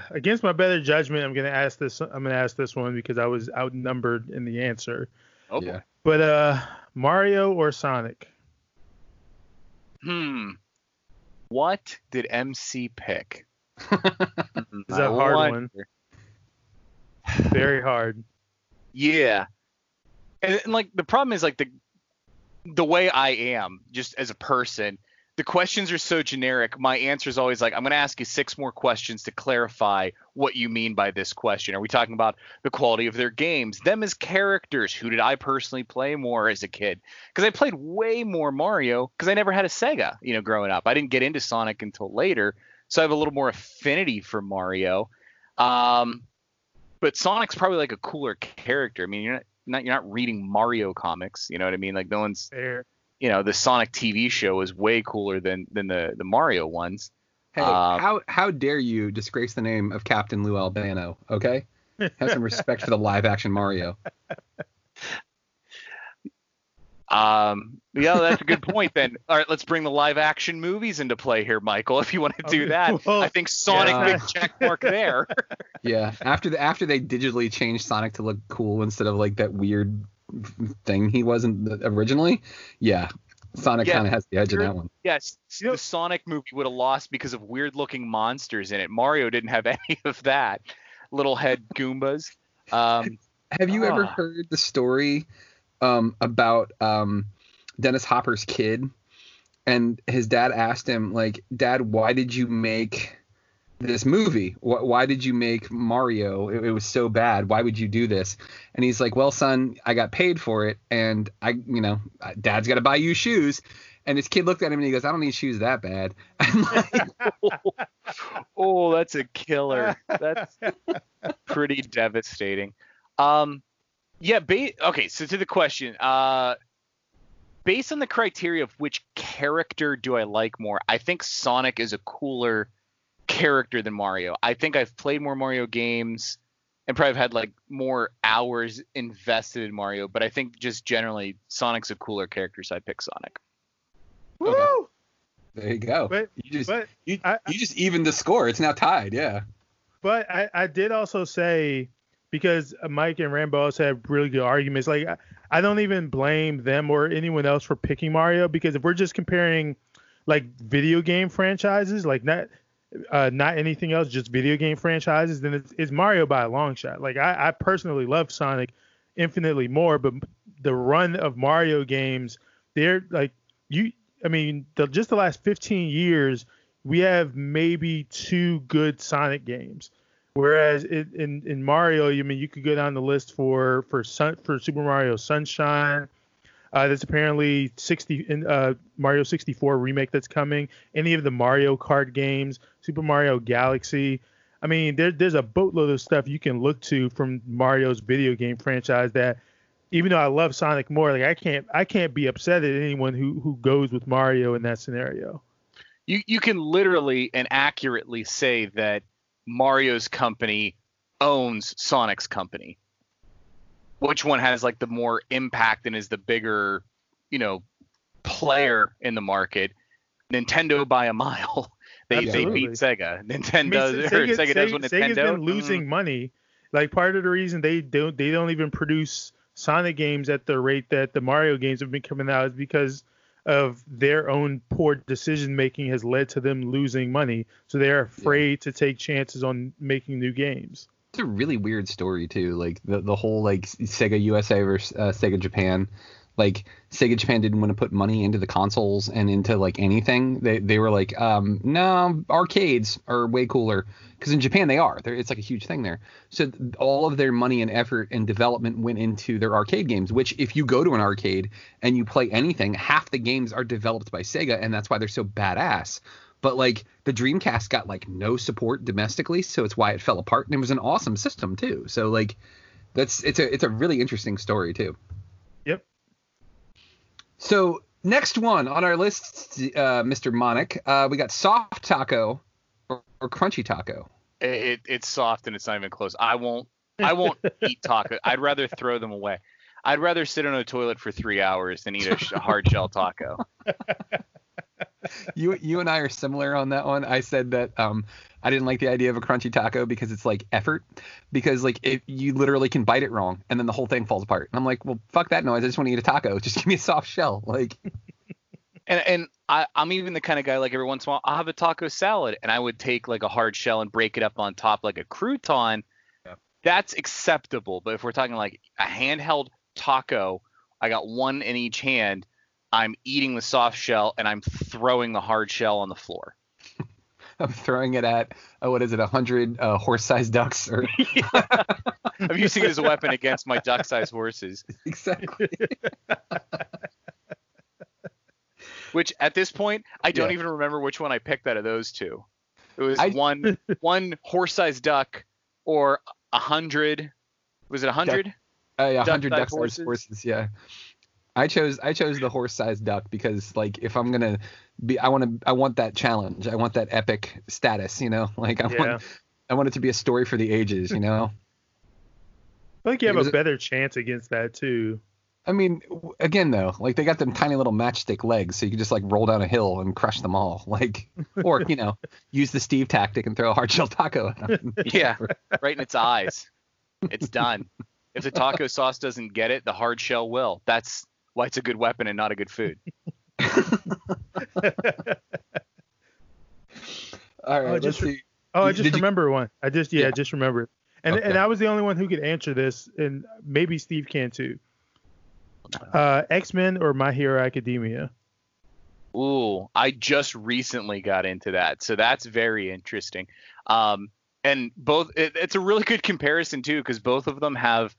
against my better judgment, I'm gonna ask this. I'm gonna ask this one because I was outnumbered in the answer. Oh boy. But uh, Mario or Sonic? Hmm. What did MC pick? It's a hard one. Very hard. Yeah. And, and like the problem is like the the way I am just as a person, the questions are so generic. My answer is always like I'm going to ask you six more questions to clarify what you mean by this question. Are we talking about the quality of their games, them as characters? Who did I personally play more as a kid? Because I played way more Mario because I never had a Sega, you know, growing up. I didn't get into Sonic until later, so I have a little more affinity for Mario. Um, but Sonic's probably like a cooler character. I mean, you're not, not you're not reading Mario comics, you know what I mean? Like no one's Fair. you know, the Sonic TV show is way cooler than than the the Mario ones. Hey, Um, how how dare you disgrace the name of Captain Lou Albano? Okay, have some respect for the live action Mario. Um, yeah, that's a good point. Then, all right, let's bring the live action movies into play here, Michael. If you want to do Okay, that, well, I think Sonic yeah. big check mark there. Yeah, after the after they digitally changed Sonic to look cool instead of like that weird thing he wasn't originally. Yeah, Sonic Yeah, kind of has the edge in that one. yes, You the Sonic movie would have lost because of weird looking monsters in it. Mario didn't have any of that. Little head Goombas. Um, Have you ever Ah. heard the story um, about um, Dennis Hopper's kid? And his dad asked him, like, Dad, why did you make this movie? Why, why did you make Mario? It, it was so bad. Why would you do this? And he's like, Well, son, I got paid for it, and I, you know, Dad's got to buy you shoes. And his kid looked at him and he goes, I don't need shoes that bad. Like, oh, that's a killer. That's pretty devastating. Um, yeah. Ba- okay. So to the question, uh, based on the criteria of which character do I like more, I think Sonic is a cooler character than Mario. I think I've played more Mario games and probably have had like more hours invested in Mario, but I think just generally Sonic's a cooler character, so I pick Sonic. Woo! there you go. But you just but you, I- you just evened the score. It's now tied. Yeah. But I, I did also say because Mike and Rambo also had really good arguments. Like I, I don't even blame them or anyone else for picking Mario because if we're just comparing like video game franchises, like not uh, not anything else, just video game franchises, then it's, it's Mario by a long shot. Like I, I personally love Sonic infinitely more, but the run of Mario games, they're like you. I mean, the, just the last 15 years, we have maybe two good Sonic games. Whereas in, in, in Mario, you I mean you could go down the list for for Sun, for Super Mario Sunshine. Uh, there's apparently 60 in uh, Mario 64 remake that's coming. Any of the Mario Kart games, Super Mario Galaxy. I mean, there, there's a boatload of stuff you can look to from Mario's video game franchise that, even though I love Sonic more, like I can't I can't be upset at anyone who who goes with Mario in that scenario. You you can literally and accurately say that Mario's company owns Sonic's company. Which one has like the more impact and is the bigger, you know, player in the market? Nintendo by a mile. They they beat Sega. Nintendo I mean, Sega, Sega does what Sega's Nintendo. been Mm. losing money. Like part of the reason they don't they don't even produce Sonic games at the rate that the Mario games have been coming out is because of their own poor decision making has led to them losing money. So they're afraid to take chances on making new games. It's a really weird story too. Like the the whole like Sega USA versus uh, Sega Japan. Like Sega Japan didn't want to put money into the consoles and into like anything. They they were like, um, no, arcades are way cooler because in Japan they are. They're, it's like a huge thing there. So all of their money and effort and development went into their arcade games. Which if you go to an arcade and you play anything, half the games are developed by Sega, and that's why they're so badass. But like the Dreamcast got like no support domestically, so it's why it fell apart. And it was an awesome system too. So like that's it's a it's a really interesting story too. So next one on our list, uh, Mr. Monic, uh, we got soft taco or, or crunchy taco. It, it, it's soft and it's not even close. I won't I won't eat taco. I'd rather throw them away. I'd rather sit on a toilet for three hours than eat a, a hard shell taco. You you and I are similar on that one. I said that um I didn't like the idea of a crunchy taco because it's like effort because like if you literally can bite it wrong and then the whole thing falls apart. And I'm like, well, fuck that noise. I just want to eat a taco. Just give me a soft shell. Like And and I, I'm even the kind of guy like every once in a while I'll have a taco salad and I would take like a hard shell and break it up on top like a crouton. That's acceptable. But if we're talking like a handheld taco, I got one in each hand. I'm eating the soft shell and I'm throwing the hard shell on the floor. I'm throwing it at oh, what is it, a hundred uh, horse-sized ducks or I'm using it as a weapon against my duck-sized horses. exactly. Which at this point, I don't Yeah. even remember which one I picked out of those two. It was I- one one horse-sized duck or a hundred. Was it a hundred? Uh, yeah, hundred duck-sized horses? horses. Yeah. I chose I chose the horse-sized duck because like if I'm gonna be I want to I want that challenge I want that epic status you know like I Yeah. want I want it to be a story for the ages you know I think you have It was a a- better chance against that too. I mean again though like they got them tiny little matchstick legs so you can just like roll down a hill and crush them all like or you know use the Steve tactic and throw a hard shell taco at them. Yeah, right in its eyes. It's done. If the taco sauce doesn't get it, the hard shell will. That's why it's a good weapon and not a good food. all right Oh, let's just re- see Oh, I just did you- remember one. I just yeah, Yeah. just remembered. And Okay. and I was the only one who could answer this, and maybe Steve can too. Uh, X Men or My Hero Academia? Ooh, I just recently got into that, so that's very interesting. Um, and both, it, it's a really good comparison too, because both of them have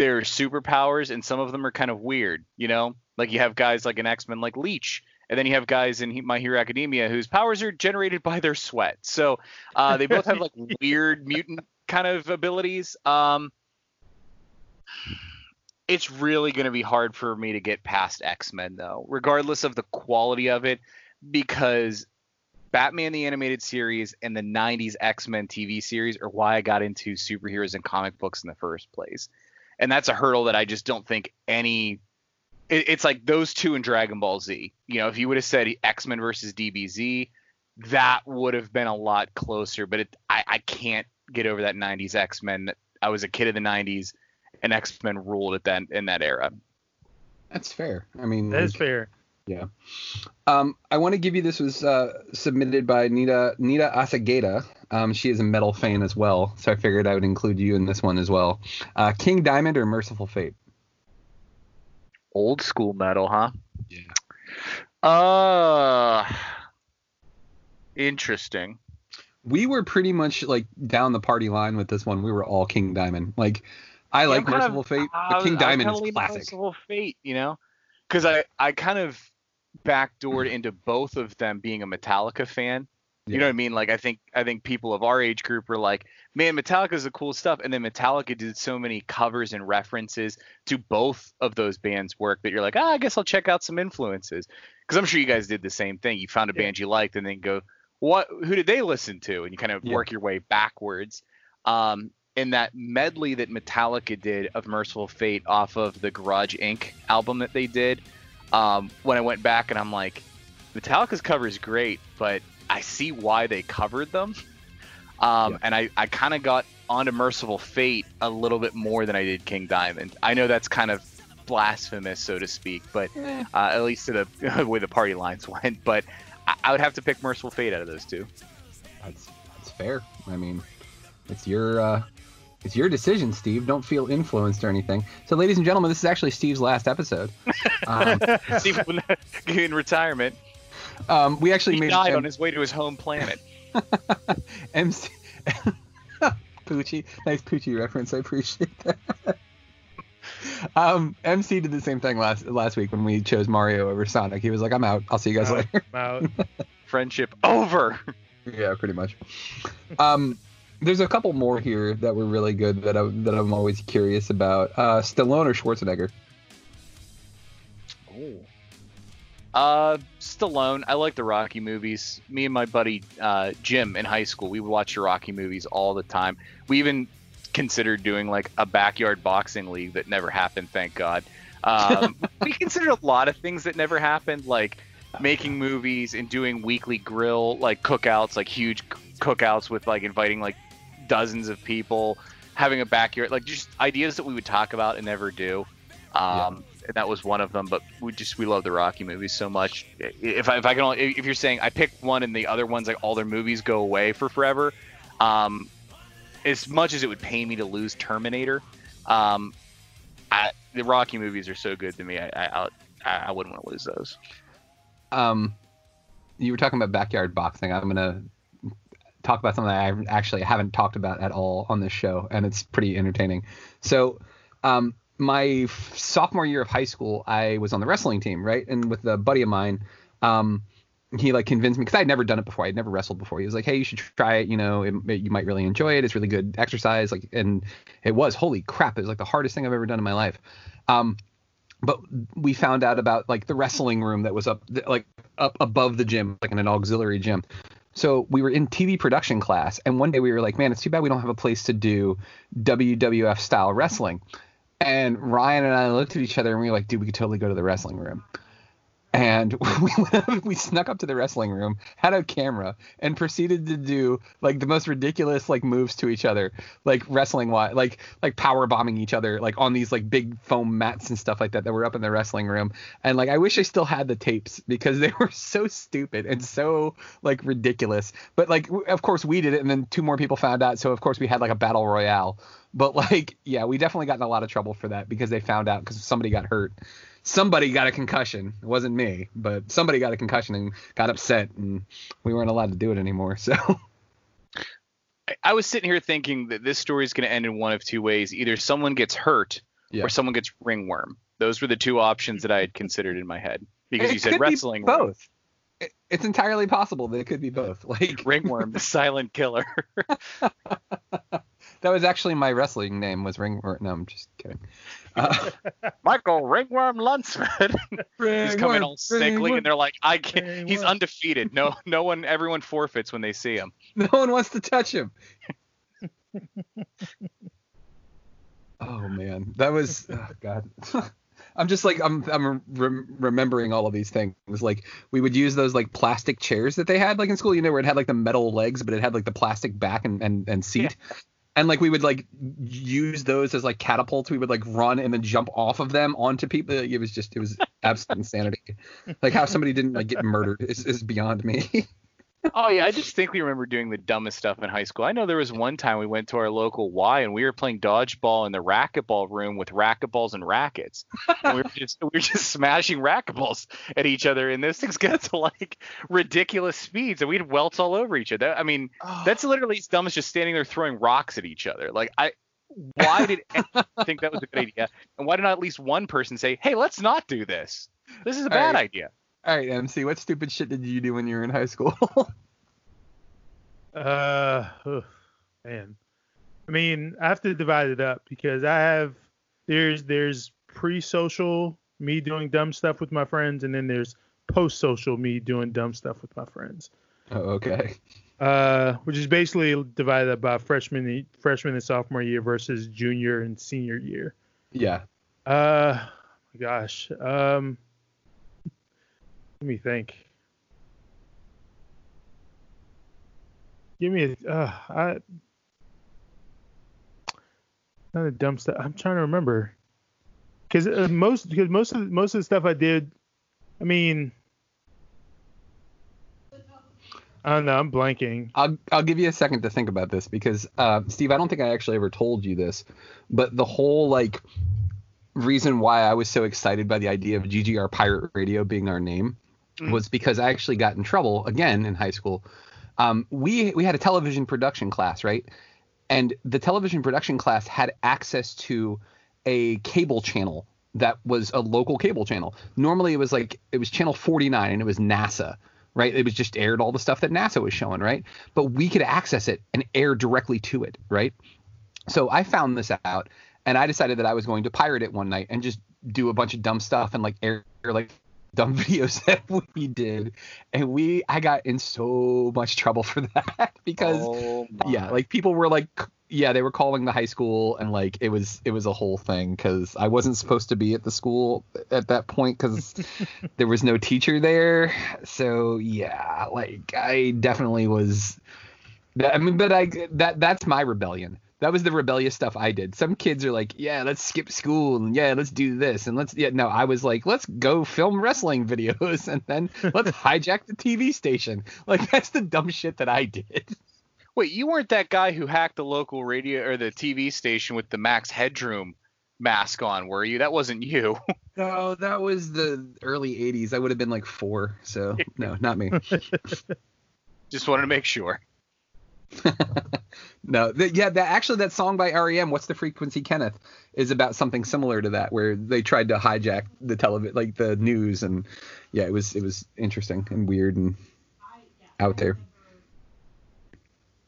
their superpowers, and some of them are kind of weird. You know, like you have guys like an X Men like Leech, and then you have guys in My Hero Academia whose powers are generated by their sweat. So uh, they both have like weird mutant kind of abilities. Um, it's really going to be hard for me to get past X-Men though, regardless of the quality of it because Batman the animated series and the 90s X-Men TV series are why I got into superheroes and comic books in the first place. And that's a hurdle that I just don't think any it, it's like those two in Dragon Ball Z. You know, if you would have said X-Men versus DBZ, that would have been a lot closer, but it, I, I can't get over that 90s X-Men. I was a kid of the 90s and X-Men ruled at that in that era. that's fair I mean That is fair. Yeah. Um, I want to give you this was uh, submitted by Nita Nita Asagata. Um, she is a metal fan as well, so I figured I would include you in this one as well. Uh, King Diamond or Mercyful Fate? Old school metal, huh? Yeah. Uh Interesting. We were pretty much like down the party line with this one. We were all King Diamond. Like I Yeah, like I'm kind of- Mercyful Fate, but was- King Diamond is classic. Mercyful Fate, you know, because I I kind of backdoored into both of them being a Metallica fan. You know what I mean? Like I think I think people of our age group were like, man, Metallica's the cool stuff, and then Metallica did so many covers and references to both of those bands' work that you're like, ah, I guess I'll check out some influences. Because I'm sure you guys did the same thing. You found a band you liked, and then go, what? Who did they listen to? And you kind of Yeah. work your way backwards. Um, and that medley that Metallica did of Mercyful Fate off of the Garage Inc. album that they did, um, when I went back and I'm like, Metallica's cover is great, but I see why they covered them. Um, And I, I kind of got onto Mercyful Fate a little bit more than I did King Diamond. I know that's kind of blasphemous, so to speak, but uh, at least to the way the party lines went. But I, I would have to pick Mercyful Fate out of those two. That's that's fair. I mean, it's your uh, it's your decision, Steve. Don't feel influenced or anything. So, ladies and gentlemen, this is actually Steve's last episode. Um, Steve in retirement. Um, we actually He made died M- on his way to his home planet. MC Poochie. Nice Poochie reference. I appreciate that. um, MC did the same thing last last week when we chose Mario over Sonic. He was like, "I'm out. I'll see you guys Out. later." I'm out. Friendship over. Yeah, pretty much. Um, there's a couple more here that were really good that I that I'm always curious about. Uh, Stallone or Schwarzenegger? Uh, Stallone. I like the Rocky movies. Me and my buddy uh, Jim in high school, we would watch the Rocky movies all the time. We even considered doing like a backyard boxing league that never happened, thank God. Um, we considered a lot of things that never happened, like making movies and doing weekly grill like cookouts, like huge cookouts with like inviting like dozens of people, having a backyard, like just ideas that we would talk about and never do. Um, that was one of them. But we just we love the Rocky movies so much. If I if I can only if you're saying I pick one and the other ones like all their movies go away for forever, um, as much as it would pain me to lose Terminator, um, I, the Rocky movies are so good to me. I I, I, I wouldn't want to lose those. Um, you were talking about backyard boxing. I'm gonna talk about something I actually haven't talked about at all on this show, and it's pretty entertaining. So, um, my sophomore year of high school, I was on the wrestling team, right? And with a buddy of mine, um, he like convinced me because I'd never done it before. I'd never wrestled before. He was like, "Hey, you should try it. You know, it, it- you might really enjoy it. It's really good exercise." Like, and it was holy crap! It was like the hardest thing I've ever done in my life. Um, but we found out about like the wrestling room that was up like up above the gym like in an auxiliary gym so we were in tv production class and one day we were like man it's too bad we don't have a place to do wwf style wrestling and ryan and i looked at each other and we were like dude we could totally go to the wrestling room and we we snuck up to the wrestling room, had a camera, and proceeded to do like the most ridiculous like moves to each other, like wrestling wise, like like power bombing each other, like on these like big foam mats and stuff like that that were up in the wrestling room. And like I wish I still had the tapes because they were so stupid and so like ridiculous. But like w- of course we did it, and then two more people found out, so of course we had like a battle royale. But like yeah, we definitely got in a lot of trouble for that because they found out because somebody got hurt somebody got a concussion. It wasn't me, but somebody got a concussion and got upset, and we weren't allowed to do it anymore. So I- was sitting here thinking that this story is going to end in one of two ways: either someone gets hurt Yeah. or someone gets ringworm. Those were the two options that I had considered in my head because It you said could wrestling both. It- It's entirely possible that it could be both. Like ringworm, the silent killer. that was actually my wrestling name was Ringworm. No, I'm just kidding. Uh, Michael Ringworm Lunsford. He's coming all sickly, and they're like, "I can't." He's undefeated. No, no one. Everyone forfeits when they see him. no one wants to touch him. oh man, that was oh, God. I'm just like I'm I'm rem- remembering all of these things. Like we would use those like plastic chairs that they had like in school, you know, where it had like the metal legs, but it had like the plastic back and and, and seat. And like we would like use those as like catapults. We would like run and then jump off of them onto people. Uh, it was just it was absolute insanity. Like how somebody didn't like get murdered is, is beyond me. Oh yeah, I just think we remember doing the dumbest stuff in high school. I know there was one time we went to our local Y and we were playing dodgeball in the racquetball room with racquetballs and rackets. And we were just we were just smashing racquetballs at each other, and those things got to like ridiculous speeds, and we'd welts all over each other. I mean, oh. that's literally as dumb as just standing there throwing rocks at each other. Like I. Why did anyone think that was a good idea? And why did not at least one person say, "Hey, let's not do this. This is a bad right. idea." All right, MC, what stupid shit did you do when you were in high school? Uh, ugh, man. I mean, I have to divide it up because I have there's there's pre-social me doing dumb stuff with my friends, and then there's post-social me doing dumb stuff with my friends. oh, okay. Uh, which is basically divided up by freshman freshman and sophomore year versus junior and senior year. Yeah. Uh, gosh. Um, let me think. Give me a. Uh, I. Not a dumb stuff. I'm trying to remember. Because uh, most, because most of most of the stuff I did, I mean, I don't know. I'm blanking. I'll I'll give you a second to think about this because uh, Steve, I don't think I actually ever told you this, but the whole like reason why I was so excited by the idea of GGR Pirate Radio being our name was because I actually got in trouble again in high school. Um, we we had a television production class, right? And the television production class had access to a cable channel that was a local cable channel. Normally it was like it was channel 49 and it was NASA, right? It was just aired all the stuff that NASA was showing, right? But we could access it and air directly to it, right? So I found this out and I decided that I was going to pirate it one night and just do a bunch of dumb stuff and like air like dumb videos that we did and we I got in so much trouble for that because Oh yeah like people were like yeah they were calling the high school and like it was it was a whole thing because i wasn't supposed to be at the school at that point because there was no teacher there. So yeah like i definitely was i mean but i that that's my rebellion that was the rebellious stuff i did some kids are like yeah let's skip school and yeah let's do this and let's yeah no i was like let's go film wrestling videos and then let's hijack the tv station like that's the dumb shit that i did Wait, you weren't that guy who hacked the local radio or the TV station with the Max Headroom mask on, were you? That wasn't you. No, that was the early 80s. I would have been like four. So, no, not me. Just wanted to make sure. no, th- yeah, that actually, that song by REM, What's the Frequency, Kenneth, is about something similar to that, where they tried to hijack the television, like the news. And yeah, it was, it was interesting and weird and out there.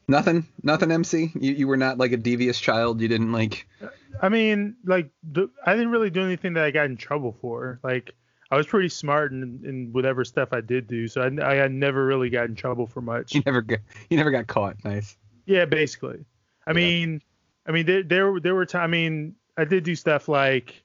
Nothing, nothing, MC. You, you were not like a devious child. You didn't like. I mean, like, the, I didn't really do anything that I got in trouble for. Like, I was pretty smart in, in whatever stuff I did do, so I, I never really got in trouble for much. You never got, you never got caught. Nice. Yeah, basically. I mean, I mean, there there there were times. I mean, I did do stuff like,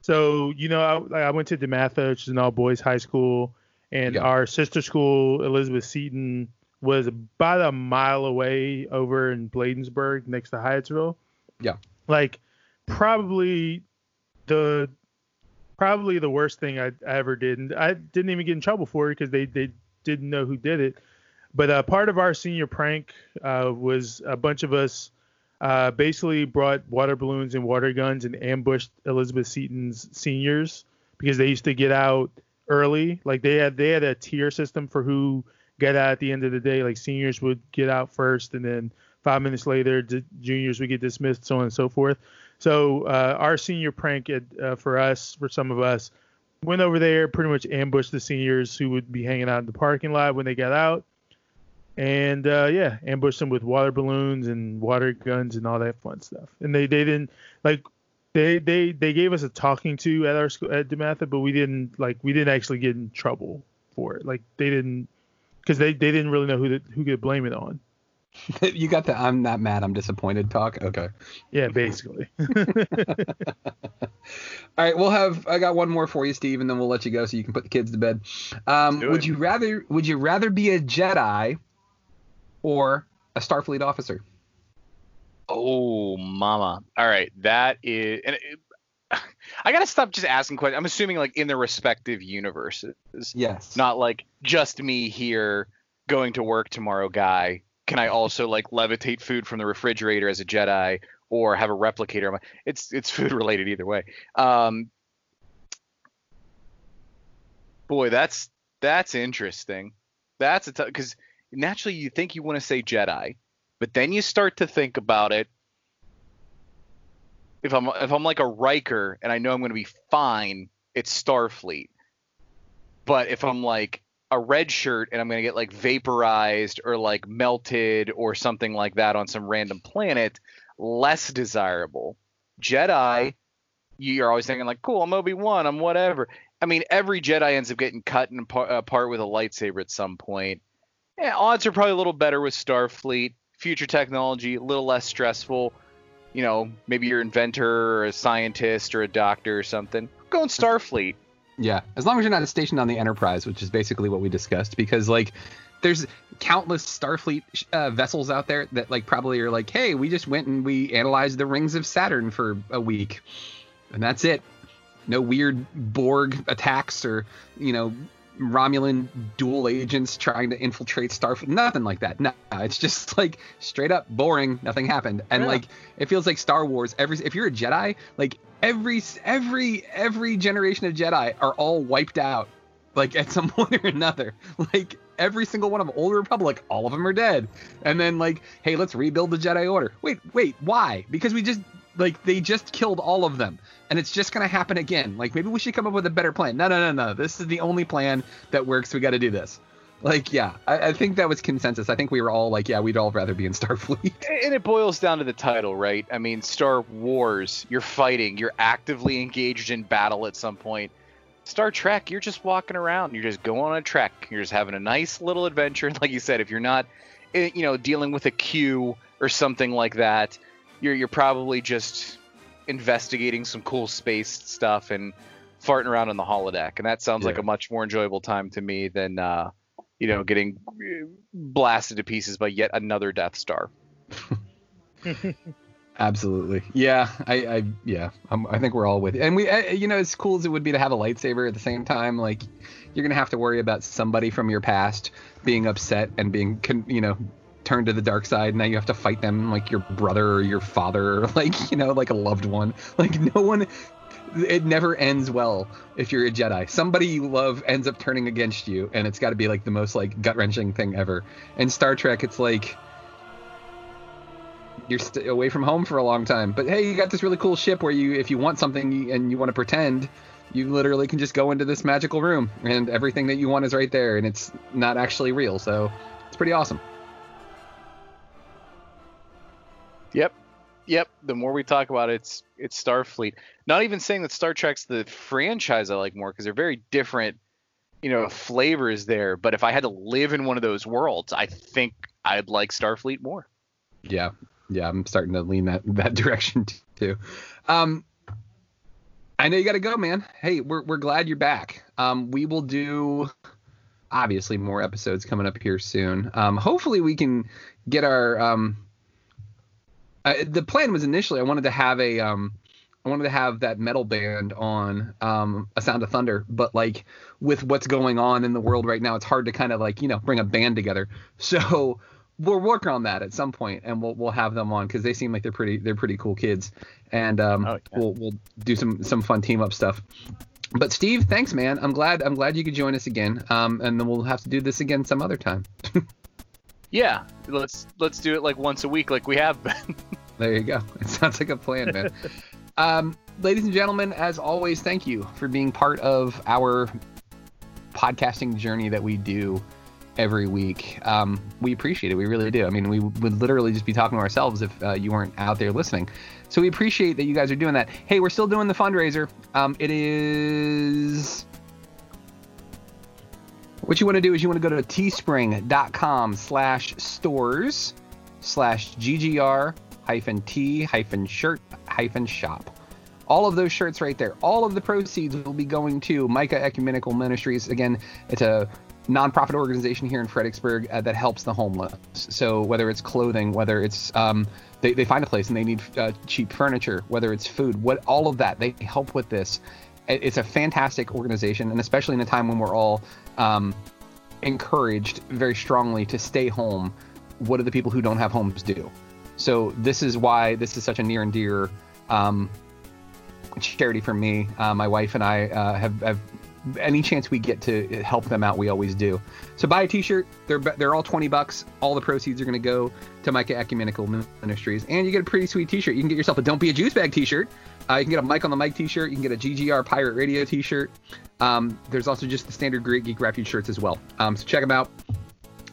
so you know, I, I went to DeMatha, which is an all boys high school, and Yeah. our sister school, Elizabeth Seton, was about a mile away over in Bladensburg, next to Hyattsville. Yeah. Like, probably the probably the worst thing I, I ever did, and I didn't even get in trouble for it because they they didn't know who did it. But uh, part of our senior prank uh, was a bunch of us uh, basically brought water balloons and water guns and ambushed Elizabeth Seton's seniors because they used to get out early. Like they had they had a tier system for who got out at the end of the day. Like seniors would get out first, and then five minutes later, d- juniors would get dismissed, so on and so forth. So uh, our senior prank at, uh, for us, for some of us, went over there, pretty much ambushed the seniors who would be hanging out in the parking lot when they got out, and uh, yeah, ambushed them with water balloons and water guns and all that fun stuff. And they they didn't like they they they gave us a talking to at our school at DeMatha, but we didn't like we didn't actually get in trouble for it. Like they didn't because they, they didn't really know who to, who could blame it on. you got the I'm not mad, I'm disappointed talk. Okay. Yeah, basically. All right, we'll have. I got one more for you, Steve, and then we'll let you go so you can put the kids to bed. Um, would it. you rather? Would you rather be a Jedi or a Starfleet officer? Oh, mama. All right, that is. And it, I gotta stop just asking questions. I'm assuming like in their respective universes, Yes. not like just me here going to work tomorrow guy. Can I also like levitate food from the refrigerator as a Jedi or have a replicator? It's it's food related either way. Um, boy, that's that's interesting. That's a because naturally you think you want to say Jedi, but then you start to think about it. If I'm if I'm like a Riker and I know I'm going to be fine, it's Starfleet. But if I'm like a red shirt and I'm going to get like vaporized or like melted or something like that on some random planet, less desirable. Jedi, you're always thinking like, cool, I'm Obi Wan, I'm whatever. I mean, every Jedi ends up getting cut and apart, apart with a lightsaber at some point. Yeah, odds are probably a little better with Starfleet. Future technology, a little less stressful. You know, maybe you're an inventor or a scientist or a doctor or something. Go in Starfleet. Yeah, as long as you're not stationed on the Enterprise, which is basically what we discussed, because like there's countless Starfleet uh, vessels out there that like probably are like, hey, we just went and we analyzed the rings of Saturn for a week, and that's it. No weird Borg attacks or you know Romulan dual agents trying to infiltrate Starfleet. Nothing like that. No, it's just like straight up boring. Nothing happened, and Yeah. like it feels like Star Wars. Every if you're a Jedi, like every every every generation of Jedi are all wiped out, like at some point or another. Like every single one of Old Republic, all of them are dead. And then like, hey, let's rebuild the Jedi Order. Wait, wait, why? Because we just like they just killed all of them, and it's just gonna happen again. Like maybe we should come up with a better plan. No, no, no, no. This is the only plan that works. We got to do this. Like, yeah, I, I think that was consensus. I think we were all like, yeah, we'd all rather be in Starfleet. And it boils down to the title, right? I mean, Star Wars, you're fighting, you're actively engaged in battle at some point. Star Trek, you're just walking around, you're just going on a trek, you're just having a nice little adventure. Like you said, if you're not, eh, you know, dealing with a Q or something like that, you're you're probably just investigating some cool space stuff and farting around on the holodeck. And that sounds like a much more enjoyable time to me than, uh, you know, getting eh, blasted to pieces by yet another Death Star. Absolutely. Yeah, I, I yeah, I'm, I think we're all with you. And we, uh, you know, as cool as it would be to have a lightsaber at the same time, like you're gonna have to worry about somebody from your past being upset and being, con- you know, turned to the dark side. And now you have to fight them like your brother or your father or like, you know, like a loved one. Like no one. It never ends well if you're a Jedi. Somebody you love ends up turning against you, and it's got to be like the most like gut wrenching thing ever. And Star Trek, it's like you're st- away from home for a long time. But hey, you got this really cool ship where you, if you want something and you want to pretend, you literally can just go into this magical room and everything that you want is right there, and it's not actually real. So it's pretty awesome. Yep. Yep. The more we talk about it, it's it's Starfleet. Not even saying that Star Trek's the franchise I like more because they're very different, you know, flavors there. But if I had to live in one of those worlds, I think I'd like Starfleet more. Yeah, yeah, I'm starting to lean that that direction too. Um, I know you got to go, man. Hey, we're we're glad you're back. Um, we will do obviously more episodes coming up here soon. Um, hopefully we can get our um. Uh, the plan was initially I wanted to have a um. I wanted to have that metal band on um, a Sound of Thunder, but like with what's going on in the world right now, it's hard to kind of like you know bring a band together. So we'll work on that at some point, and we'll we'll have them on because they seem like they're pretty they're pretty cool kids, and um, Oh, yeah. we'll we'll do some some fun team up stuff. But Steve, thanks, man. I'm glad I'm glad you could join us again. Um, and then we'll have to do this again some other time. Yeah. Let's let's do it like once a week, like we have been. There you go. It sounds like a plan, man. um, ladies and gentlemen, as always, thank you for being part of our podcasting journey that we do every week. Um, we appreciate it. We really do. I mean, we would literally just be talking to ourselves if uh, you weren't out there listening. So we appreciate that you guys are doing that. Hey, we're still doing the fundraiser. Um, it is. What you want to do is you want to go to teespring.com slash stores slash ggr hyphen t hyphen shirt hyphen shop. All of those shirts right there. All of the proceeds will be going to Micah Ecumenical Ministries. Again, it's a nonprofit organization here in Fredericksburg uh, that helps the homeless. So whether it's clothing, whether it's um, they, they find a place and they need uh, cheap furniture, whether it's food, what all of that, they help with this. It- It's a fantastic organization, and especially in a time when we're all um, encouraged very strongly to stay home, what do the people who don't have homes do? So this is why this is such a near and dear um, charity for me. Uh, my wife and I uh, have, have any chance we get to help them out, we always do. So buy a T-shirt. They're they're all twenty bucks. All the proceeds are going to go to Micah Ecumenical Ministries, and you get a pretty sweet T-shirt. You can get yourself a "Don't Be a Juice Bag" T-shirt. Uh, you can get a Mike on the Mic T-shirt. You can get a GGR Pirate Radio T-shirt. Um, there's also just the standard Great Geek Refuge shirts as well. Um, so check them out.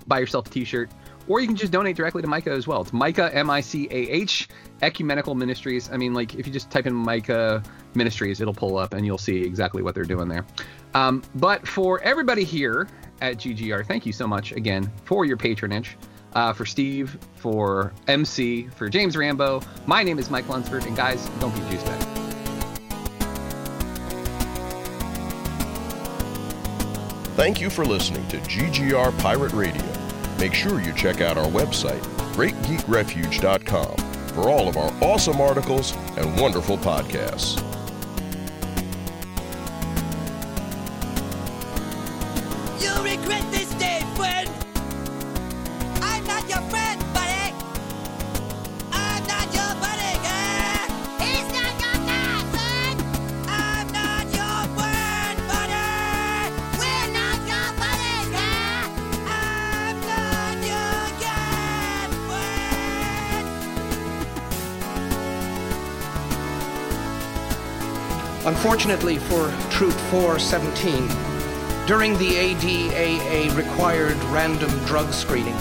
Buy yourself a T-shirt, or you can just donate directly to Micah as well. It's Micah M I C A H Ecumenical Ministries. I mean, like if you just type in Micah Ministries, it'll pull up and you'll see exactly what they're doing there. Um, but for everybody here at GGR, thank you so much again for your patronage. Uh, for Steve, for MC, for James Rambo. My name is Mike Lunsford, and guys, don't be juice. Thank you for listening to GGR Pirate Radio. Make sure you check out our website, GreatGeekRefuge.com, for all of our awesome articles and wonderful podcasts. Unfortunately for Troop 417, during the ADAA required random drug screening,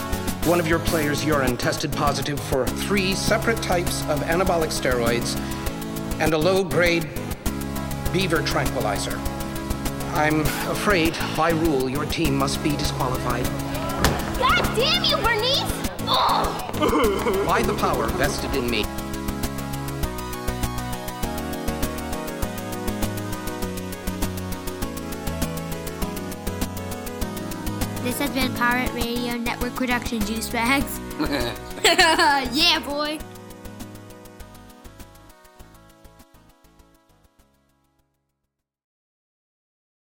one of your players' urine tested positive for three separate types of anabolic steroids and a low grade beaver tranquilizer. I'm afraid, by rule, your team must be disqualified. God damn you, Bernice! Ugh. By the power vested in me. Pirate Radio Network Production Juice Bags. yeah, boy.